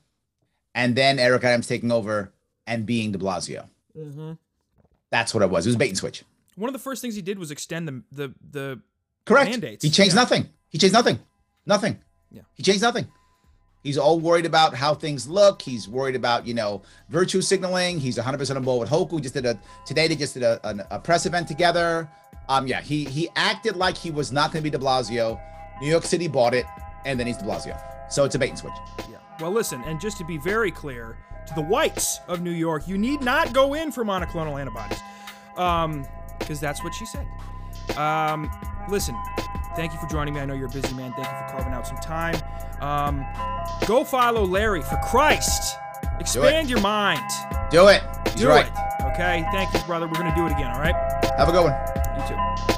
and then Eric Adams taking over and being De Blasio. Mm-hmm. That's what it was. It was bait and switch. One of the first things he did was extend the the the correct mandates. He changed yeah. nothing. He changed nothing. Nothing. Yeah. He changed nothing. He's all worried about how things look. He's worried about you know virtue signaling. He's 100 percent on board with Hochul. Just did a today. They just did a, a, a press event together. Um, yeah, he he acted like he was not going to be De Blasio. New York City bought it, and then he's De Blasio. So it's a bait and switch. Yeah. Well, listen, and just to be very clear, to the whites of New York, you need not go in for monoclonal antibodies. Um, because that's what she said. Um, listen, thank you for joining me. I know you're a busy man. Thank you for carving out some time. Um, go follow Larry for Christ. Expand your mind. Do it. He's do right. it. Okay. Thank you, brother. We're gonna do it again. All right. Have a good one. You too.